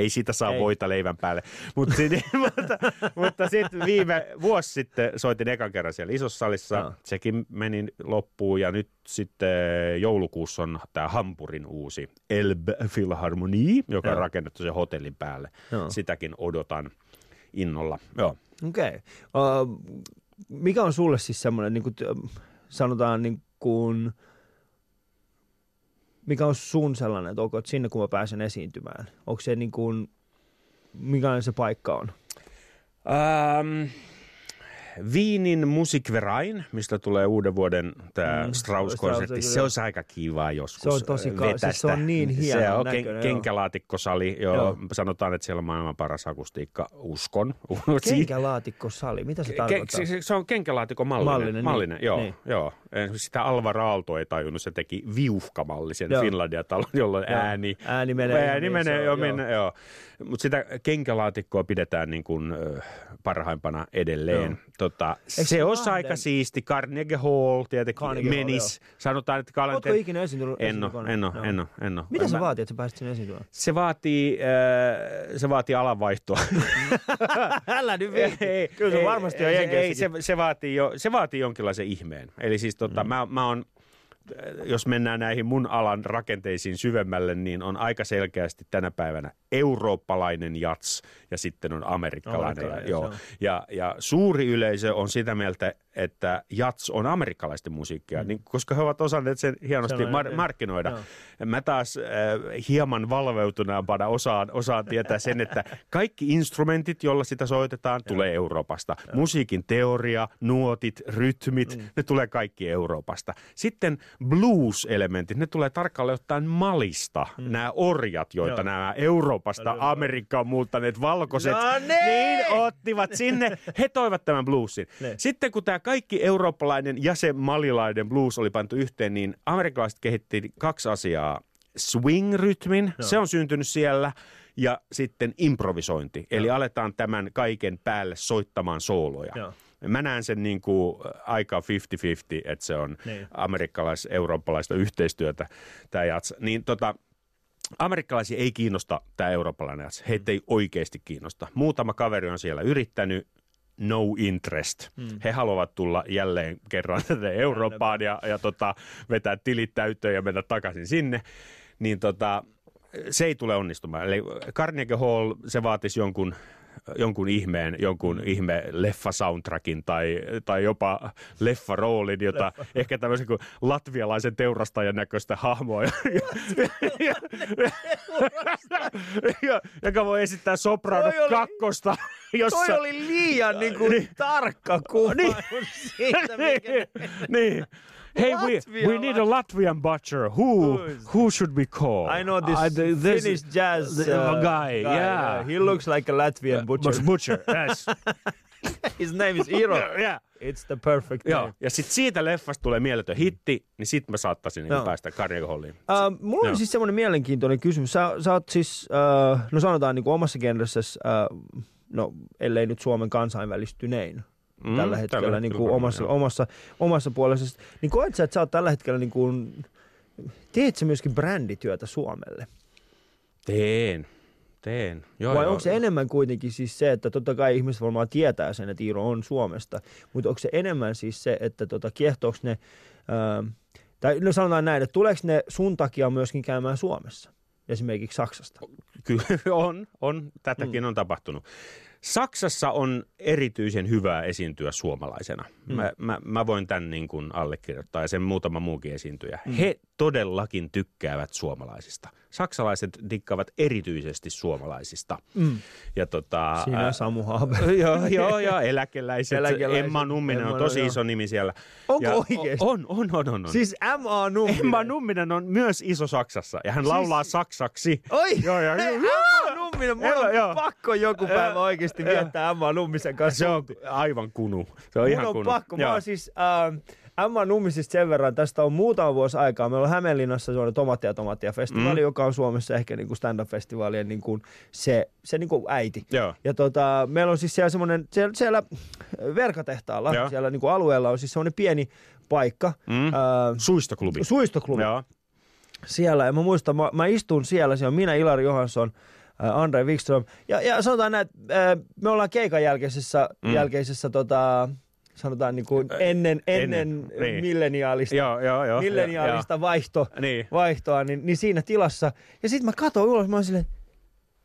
siitä saa Ei. voita leivän päälle. Mut sit, mutta, mutta sitten viime vuosi sitten soitin ekan kerran siellä isossa salissa. Joo. Sekin meni loppuun ja nyt sitten joulukuussa on tämä Hampurin uusi Elb Philharmonie, joka on Joo. rakennettu sen hotellin päälle. Joo. Sitäkin odotan innolla. Joo. Okei. Okay. Uh, mikä on sulle siis semmoinen, niin kuin, sanotaan niin kuin, mikä on sun sellainen, että onko sinne kun mä pääsen esiintymään? Onko se niin kuin, mikälainen se paikka on? Ähm, Viinin Musikverein, mistä tulee uuden vuoden tämä Mm, Strauss-konsertti, Strauss, se olisi aika kiva joskus Se on tosi ka- vetästä. siis se on niin hienon Se on näköinen, kenkälaatikkosali, joo. Joo. Sanotaan, että siellä on maailman paras akustiikka, uskon. Kenkälaatikkosali, mitä se Ke- tarkoittaa? se, se on kenkälaatikon mallinen. Mallinen, mallinen, niin. joo, Niin. joo. Sitä Alva Raalto ei tajunnut, se teki viuhkamallisen Joo. Finlandia-talon, jolloin Joo. ääni, Ääni menee ääni niin, menee jo, minne, joo. Mutta sitä kenkälaatikkoa pidetään niin kuin, parhaimpana edelleen. Joo. Tota, se se olisi Lahden- aika siisti. Carnegie Hall tietenkin Carnegie Hall, menis. Sanotaan, että Oletko kalenteri... ikinä esiintynyt? En ole, en ole, Joo. en ole, en ole. Mitä En se mä- vaatii, että sä pääsit sinne esiintymään? Se vaatii, äh, se vaatii alanvaihtoa. Älä nyt Ei, Kyllä se ei, varmasti on ei, ei, se, se, vaatii jo, se vaatii jonkinlaisen ihmeen. Eli siis tota, mm. mä, mä on, jos mennään näihin mun alan rakenteisiin syvemmälle, niin on aika selkeästi tänä päivänä eurooppalainen jats ja sitten on amerikkalainen. Amerikkalainen, joo. Ja, ja suuri yleisö on sitä mieltä, että jats on amerikkalaisten musiikkia, mm. niin, koska he ovat osanneet sen hienosti Se mar- joo. markkinoida. Joo. Mä taas äh, hieman valveutuneempana osaan, osaan tietää sen, että kaikki instrumentit, joilla sitä soitetaan, tulee Euroopasta. Musiikin teoria, nuotit, rytmit, mm. ne tulee kaikki Euroopasta. Sitten blues-elementit, ne tulee tarkalleen ottaen Malista. Mm. Nämä orjat, joita Joo. Joo. nämä Euroopasta Amerikkaan muuttaneet valkoiset, No niin! niin ottivat sinne. He toivat tämän bluesin. Ne. Sitten kun tämä kaikki eurooppalainen ja se malilainen blues oli pantu yhteen, niin amerikkalaiset kehitti kaksi asiaa. Swing-rytmin, se on syntynyt siellä, ja sitten improvisointi. Eli aletaan tämän kaiken päälle soittamaan sooloja. Joo. Mä näen sen niin kuin aika 50-50, että se on Niin. amerikkalais-eurooppalaista yhteistyötä tämä jats. Niin tota, amerikkalaisia ei kiinnosta tämä eurooppalainen jats. Heitä ei oikeasti kiinnosta. Muutama kaveri on siellä yrittänyt, no interest. Mm. He haluavat tulla jälleen kerran Eurooppaan ja, ja tota, vetää tilit täyttöön ja mennä takaisin sinne. Niin tota, se ei tule onnistumaan. Eli Carnegie Hall, se vaatisi jonkun jonkun ihmeen, jonkun ihme leffa-soundtrackin tai, tai jopa leffaroolin, jota Leffa. ehkä tämmöisen kuin latvialaisen teurastajan näköistä hahmoa, joka voi esittää soprano kakkosta, jossa... Toi oli liian niin kuin, Niin. tarkka kuva Niin. siitä, mikä... niin. Hey, we, we need a Latvian butcher. Who who should we call? I know this Uh, th- this- Finnish jazz the- uh, guy, yeah. He looks like a Latvian butcher. Butcher, butcher yes. His name is Iro. yeah. It's the perfect Joo, name. ja sitten siitä leffasta tulee mieletön hitti, niin sitten mä saattaisin Joo. päästä Carnegie Halliin. Uh, mulla on siis semmoinen mielenkiintoinen kysymys. Sä, sä oot siis, uh, no sanotaan niin kuin omassa genressä, uh, no ellei nyt Suomen kansainvälistynein mm, tällä hetkellä tällä niin hetkellä kuin varmaan, omassa, joo. omassa, omassa puolessa. Niin koet sä, että sä oot tällä hetkellä niin kuin, teet sä myöskin brändityötä Suomelle? Teen, teen. Joo, Vai joo. onko se enemmän kuitenkin siis se, että totta kai ihmiset varmaan tietää sen, että Iiro on Suomesta, mutta onko se enemmän siis se, että tota, kiehtooko ne, ää, tai no sanotaan näin, että tuleeko ne sun takia myöskin käymään Suomessa, esimerkiksi Saksasta? Kyllä on, on. Tätäkin mm. on tapahtunut. Saksassa on erityisen hyvää esiintyä suomalaisena. Mm. Mä, mä, mä voin tämän niin kuin allekirjoittaa ja sen muutama muukin esiintyjä. Mm. He todellakin tykkäävät suomalaisista. Saksalaiset dikkaavat erityisesti suomalaisista. Mm. Ja tota, Siinä on Samu Haaber. joo, joo, joo, eläkeläiset. Eläkeläiset. Emma Numminen Emma, on tosi joo. iso nimi siellä. Onko Ja oikeesti? On, on, on, on. on. Siis M.A. Numminen. Emma Numminen on myös iso Saksassa ja hän siis... laulaa saksaksi. Oi! Joo, joo, joo. M.A. Numminen, mulla on joo. pakko joku päivä oikeasti viettää M.A. Nummisen kanssa. Se on aivan kunu. Se on Mun ihan on kunu. pakko. Mä Joo. oon siis äh, Emma Nummisista sen verran, tästä on muutama vuosi aikaa. Meillä on Hämeenlinnassa semmoinen Tomaattia ja Tomaattia festivaali, mm. joka on Suomessa ehkä niin stand-up-festivaalien niin kuin se, se niin kuin äiti. Joo. Ja tota, meillä on siis siellä semmoinen, siellä, siellä verkatehtaalla. Joo. Siellä niin kuin alueella on siis semmoinen pieni paikka, Mm. ää, Suistoklubi. suistoklubi Joo. siellä. Ja mä muistan, mä, mä istun siellä, se on minä, Ilari Johansson, Andre Wikström. Ja, ja sanotaan näin, että ää, me ollaan keikan jälkeisessä, Mm. jälkeisessä tota, sanotaan niin kuin ennen, ennen, ennen, niin. milleniaalista, Joo, joo, joo. milleniaalista vaihto, joo. Niin. vaihtoa, niin, niin siinä tilassa. Ja sitten mä katsoin ulos, mä oon silleen,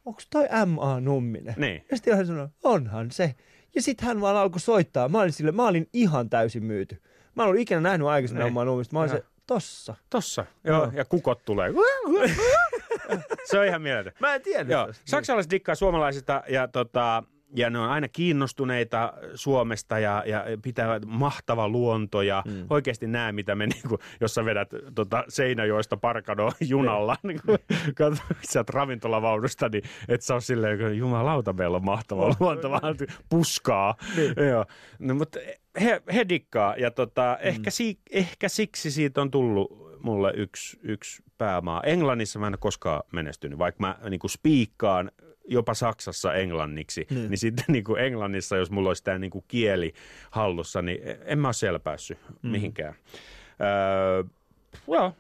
onko toi M.A. Numminen? Niin. Ja sitten hän sanoi, onhan se. Ja sitten hän vaan alkoi soittaa. Mä olin, sille, mä olin ihan täysin myyty. Mä en ollut ikinä nähnyt aikaisemmin Niin. M.A. Nummista. Mä olin Joo. se, tossa. Tossa. Joo. Joo. Ja kukot tulee. Se on ihan mieletön. Mä en tiedä Joo, saksalaiset dikkaa suomalaisista ja, tota, ja ne on aina kiinnostuneita Suomesta ja, ja pitävät mahtava luonto ja mm. oikeasti näe, mitä me, niin kuin, jos sä vedät tota, Seinäjoesta Parkanoa junalla, niin kuin, katsot sieltä ravintolavaunusta, niin et sä ole silleen, että jumalauta, meillä on mahtava Oh, luonto, vaan puskaa. Niin. Joo. No, mutta he, he dikkaa ja tota, mm. ehkä, si, ehkä siksi siitä on tullut mulle yksi, yksi päämaa. Englannissa mä en ole koskaan menestynyt, vaikka mä niin kuin spiikkaan jopa Saksassa englanniksi, niin, niin sitten niin kuin Englannissa, jos mulla olisi tämä niin kuin kieli hallussa, niin en mä ole siellä päässyt mm. mihinkään. Öö, joo,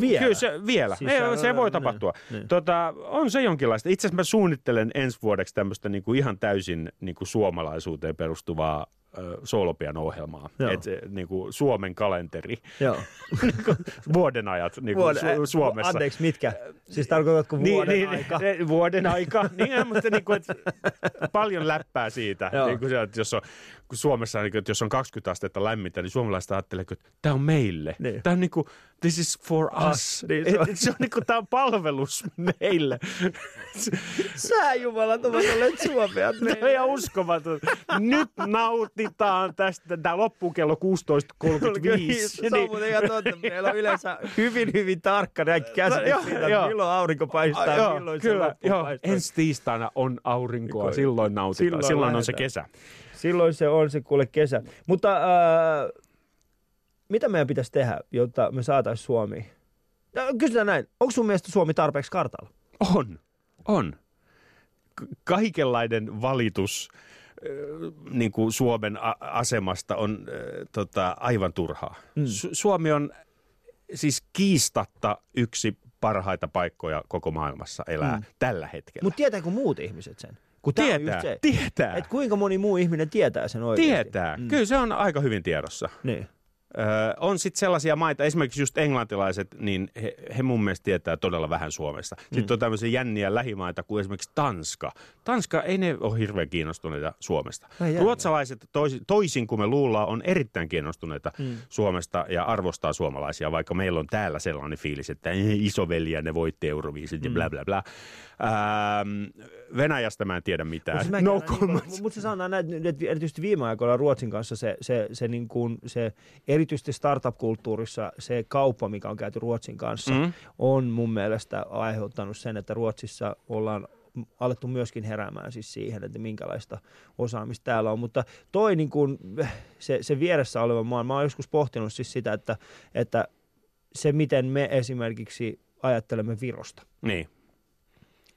Vielä? Kyllä se, vielä. Siis Siis se- voi niin, tapahtua. niin. Tota, on se jonkinlaista. Itse asiassa mä suunnittelen ensi vuodeksi tämmöistä niinku ihan täysin niinku suomalaisuuteen perustuvaa ö, soolopian ohjelmaa. Joo. Et, se, niinku Suomen kalenteri. Joo. Niinku vuoden ajat niinku Vuoden, Su- Suomessa. Anteeksi, mitkä? Siis tarkoitatko vuoden niin, aika? Niin, vuoden aika. niin, mutta niin kuin, paljon läppää siitä. Joo. Niin kuin se, että jos on, kun Suomessa, niin kuin, että jos on 20 astetta lämmintä, niin suomalaiset ajattelee, että tämä on meille. Niin. Tämä on niin kuin, this is for us. Niin, se on. se on niin kuin, tämä on palvelus meille. Sä jumalat ovat olleet suomeat Tämä on ihan uskomaton. Nyt nautitaan tästä. Tämä loppuu kello 16.35. Se on muuten ihan totta. Meillä on yleensä hyvin, hyvin tarkka näin käsitys Joo, siitä, joo. milloin aurinko paistaa, Joo, milloin se kyllä, loppu joo. paistaa. Ensi tiistaina on aurinkoa, Silloin- silloin nautitaan. silloin Silloin, on se kesä. Silloin se on se kuule kesä. Mutta äh, mitä meidän pitäisi tehdä, jotta me saataisiin Suomi? Kysytään näin, onko sun mielestä Suomi tarpeeksi kartalla? On, on. Kaikenlainen valitus äh, niin kuin Suomen a- asemasta on äh, tota, aivan turhaa. Mm. Su- Suomi on siis kiistatta yksi parhaita paikkoja koko maailmassa elää mm. tällä hetkellä. Mutta tietääkö muut ihmiset sen? Kun tietää, se, tietää, että kuinka moni muu ihminen tietää sen oikeasti. tietää. Mm. Kyllä se on aika hyvin tiedossa. Niin. Öö, on sitten sellaisia maita, esimerkiksi just englantilaiset, niin he, he mun mielestä tietää todella vähän Suomesta. Sitten Mm. on tämmöisiä jänniä lähimaita kuin esimerkiksi Tanska. Tanska ei ne ole hirveän kiinnostuneita Suomesta. Ai jänniä. Ruotsalaiset toisin, toisin kuin me luullaan on erittäin kiinnostuneita mm. Suomesta ja arvostaa suomalaisia, vaikka meillä on täällä sellainen fiilis, että "Eh, isoveliä ne voitti Euroviisit ja bla bla bla. Ähm, Venäjästä mä en tiedä mitään. Mutta No niin, comments. mut se sanotaan näin, että erityisesti viime aikoina Ruotsin kanssa se, se, se, niin kuin, se erityisesti startup-kulttuurissa se kauppa, mikä on käyty Ruotsin kanssa, Mm. on mun mielestä aiheuttanut sen, että Ruotsissa ollaan alettu myöskin heräämään siis siihen, että minkälaista osaamista täällä on. Mutta toi niin kuin, se, se vieressä oleva maa, mä oon joskus pohtinut siis sitä, että, että se miten me esimerkiksi ajattelemme Virosta Niin.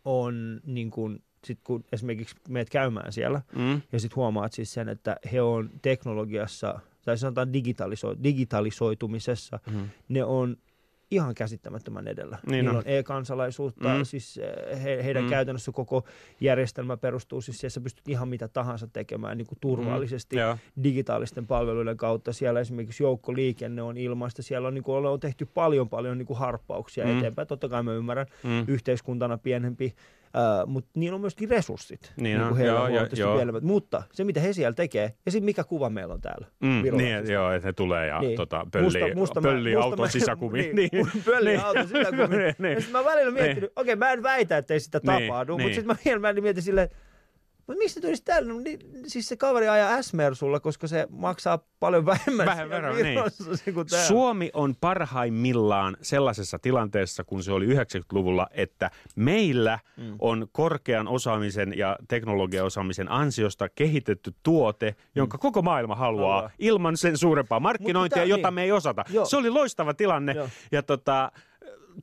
on niin kuin, sit kun esimerkiksi meet käymään siellä Mm. ja sitten huomaat siis sen, että he on teknologiassa tai sanotaan digitaliso- digitalisoitumisessa, Mm. ne on ihan käsittämättömän edellä. Niin Niillä on. on e-kansalaisuutta, Mm. mm. siis eh, he, heidän Mm. mm. käytännössä koko järjestelmä perustuu siis siihen, että sä pystyt ihan mitä tahansa tekemään niin kuin turvallisesti Joo. digitaalisten palveluiden kautta. Siellä esimerkiksi joukkoliikenne on ilmaista, siellä on, niin kuin, on tehty paljon paljon niin kuin harppauksia Mm. mm. eteenpäin. Totta kai mä ymmärrän, Mm. yhteiskuntana pienempi, äh, mutta niillä on myöskin resurssit. Niin on, kuin heillä joo, on joo, joo. pienemmät. Mutta se, mitä he siellä tekee, ja sitten mikä kuva meillä on täällä. Mm, niin, joo, että he tulee ja niin. Niin. tota, pöllii, Musta- musta- pöllii musta- auton mä- sisäkumiin. Niin, pöllii auton sisäkumiin. niin, niin. Ja sitten mä välillä miettinyt, okei mä en väitä, että ei sitä Niin, tapahdu, niin. mutta sitten mä vielä välillä mietin silleen, mutta mistä tulisi täällä? No, niin, siis se kaveri ajaa S-Mersulla, koska se maksaa paljon vähemmän Vähän verran, niin. Kuin täällä. Suomi on parhaimmillaan sellaisessa tilanteessa, kun se oli 90-luvulla, että meillä mm. on korkean osaamisen ja teknologiaosaamisen ansiosta kehitetty tuote, jonka koko maailma haluaa, Haluaa. ilman sen suurempaa markkinointia, jota niin. me ei osata. Joo. Se oli loistava tilanne. Joo. Ja tota,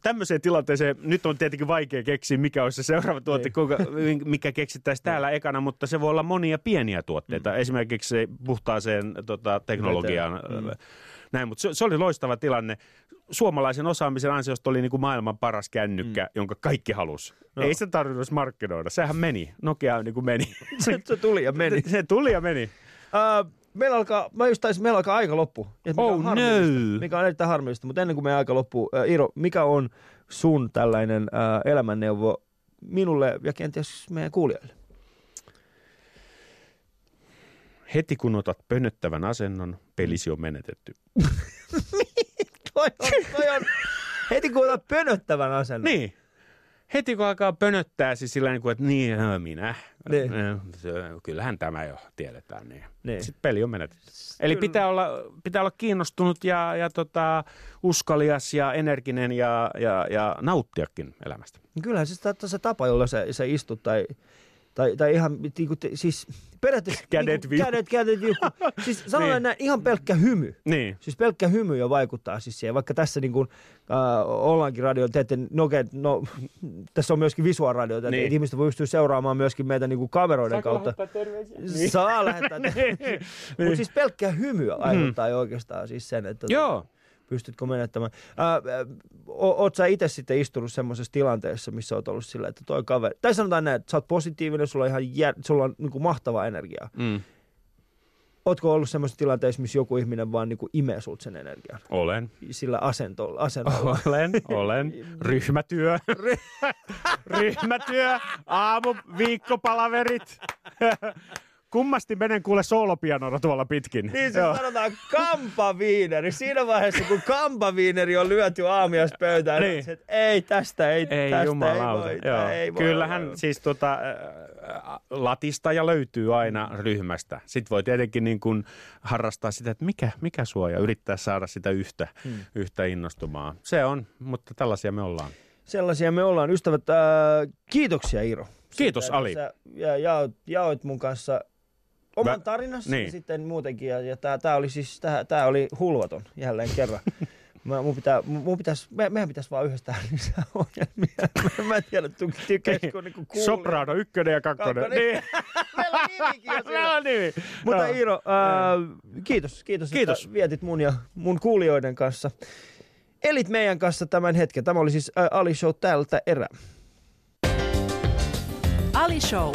tämmöiseen tilanteeseen, nyt on tietenkin vaikea keksiä, mikä olisi se seuraava tuote, Niin. kuinka, mikä keksittäisiin täällä ekana, mutta se voi olla monia pieniä tuotteita, mm. esimerkiksi se puhtaaseen tota, teknologiaan. Mm. Näin, mutta se, se oli loistava tilanne. Suomalaisen osaamisen ansiosta oli niin kuin maailman paras kännykkä, mm. jonka kaikki halusi. No. Ei se tarvinnut markkinoida, sehän meni. Nokia niin kuin meni. Se, se tuli ja meni. se tuli ja meni. Uh, meillä alkaa, mä just taisin, meillä alkaa aika loppu. Ja mikä Oh on no. Mikä on erittäin harmillista, mutta ennen kuin meidän aika loppuu, uh, Iro, mikä on sun tällainen uh, elämänneuvo minulle ja kenties meidän kuulijoille? Heti kun otat pönöttävän asennon, pelisi on menetetty. Toi on, toi on, heti kun otat pönöttävän asennon. Niin. Heti kun alkaa pönöttää, siis sillä niin kuin, että niin, minä. Niin. Äh, se- Kyllähän tämä jo tiedetään. Niin. Niin. Sitten peli on menetetty. Eli pitää olla, pitää olla kiinnostunut ja, ja tota, uskalias ja energinen ja, ja, ja nauttiakin elämästä. Kyllähän se, ta- se tapa, jolla sä, sä istut tai, tai, tai ihan niinku, te, siis periaatteessa Kädet niinku, kädet, kädet viuhu. Siis sanotaan Niin. näin, ihan pelkkä hymy. Niin. Siis pelkkä hymy jo vaikuttaa siis siihen, vaikka tässä niin kuin, äh, ollaankin radio, teette, no, okei, no, tässä on myöskin visuaaliradio, että Niin. niin. ihmiset voi pystyä seuraamaan myöskin meitä niin kuin kameroiden kautta. Niin. Saa lähettää. Niin. Mutta siis pelkkä hymy vaikuttaa jo oikeastaan siis sen, että Joo. Pystytkö menettämään. Ää, ää, o- oot sä itse sitten istunut semmoisessa tilanteessa, missä oot ollut sillä, että toi kaveri, tai sanotaan näin, että sä oot positiivinen, sulla on ihan jär, sulla on niin kuin mahtavaa energiaa. Mm. Ootko ollut semmoisessa tilanteessa, missä joku ihminen vaan niin kuin imee sulta sen energian? Olen. Sillä asentolla. asentolla. Olen, olen. Ryhmätyö. Ryhmätyö. Aamu, viikkopalaverit. Kummasti menen kuule soolopianolla tuolla pitkin. Niin se sanotaan kampaviineri. Siinä vaiheessa, kun kampaviineri on lyöty aamiaispöytään, Niin. niin. että ei tästä, ei, Ei tästä jumalauta. ei voi. Joo. Ei voi Kyllähän olla. siis tota, latistaja löytyy aina ryhmästä. Sitten voi tietenkin niin kuin harrastaa sitä, että mikä, mikä suo ja yrittää saada sitä yhtä, hmm. yhtä innostumaan. Se on, mutta tällaisia me ollaan. Sellaisia me ollaan. Ystävät, äh, kiitoksia Iro. Kiitos, Ali. Sä ja, jaoit, jaoit mun kanssa oman tarinasi niin. ja sitten muutenkin. Ja, ja tää, tää oli siis, tää, tää oli hulvaton jälleen kerran. Mä, mun pitää, mun pitäis, me, meidän pitäisi vaan yhdessä tehdä lisää ohjelmia. Mä, mä en tiedä, tykkäisikö niinku kuulijat. Soprano ykkönen ja kakkonen. Kakkonen. Niin. Meillä on nimikin jo Meillä on nimi. Mutta Joo. Iiro, äh, kiitos, kiitos, Kiitos. että vietit mun ja mun kuulijoiden kanssa. Elit meidän kanssa tämän hetken. Tämä oli siis äh, Ali Show tältä erää. Ali Show.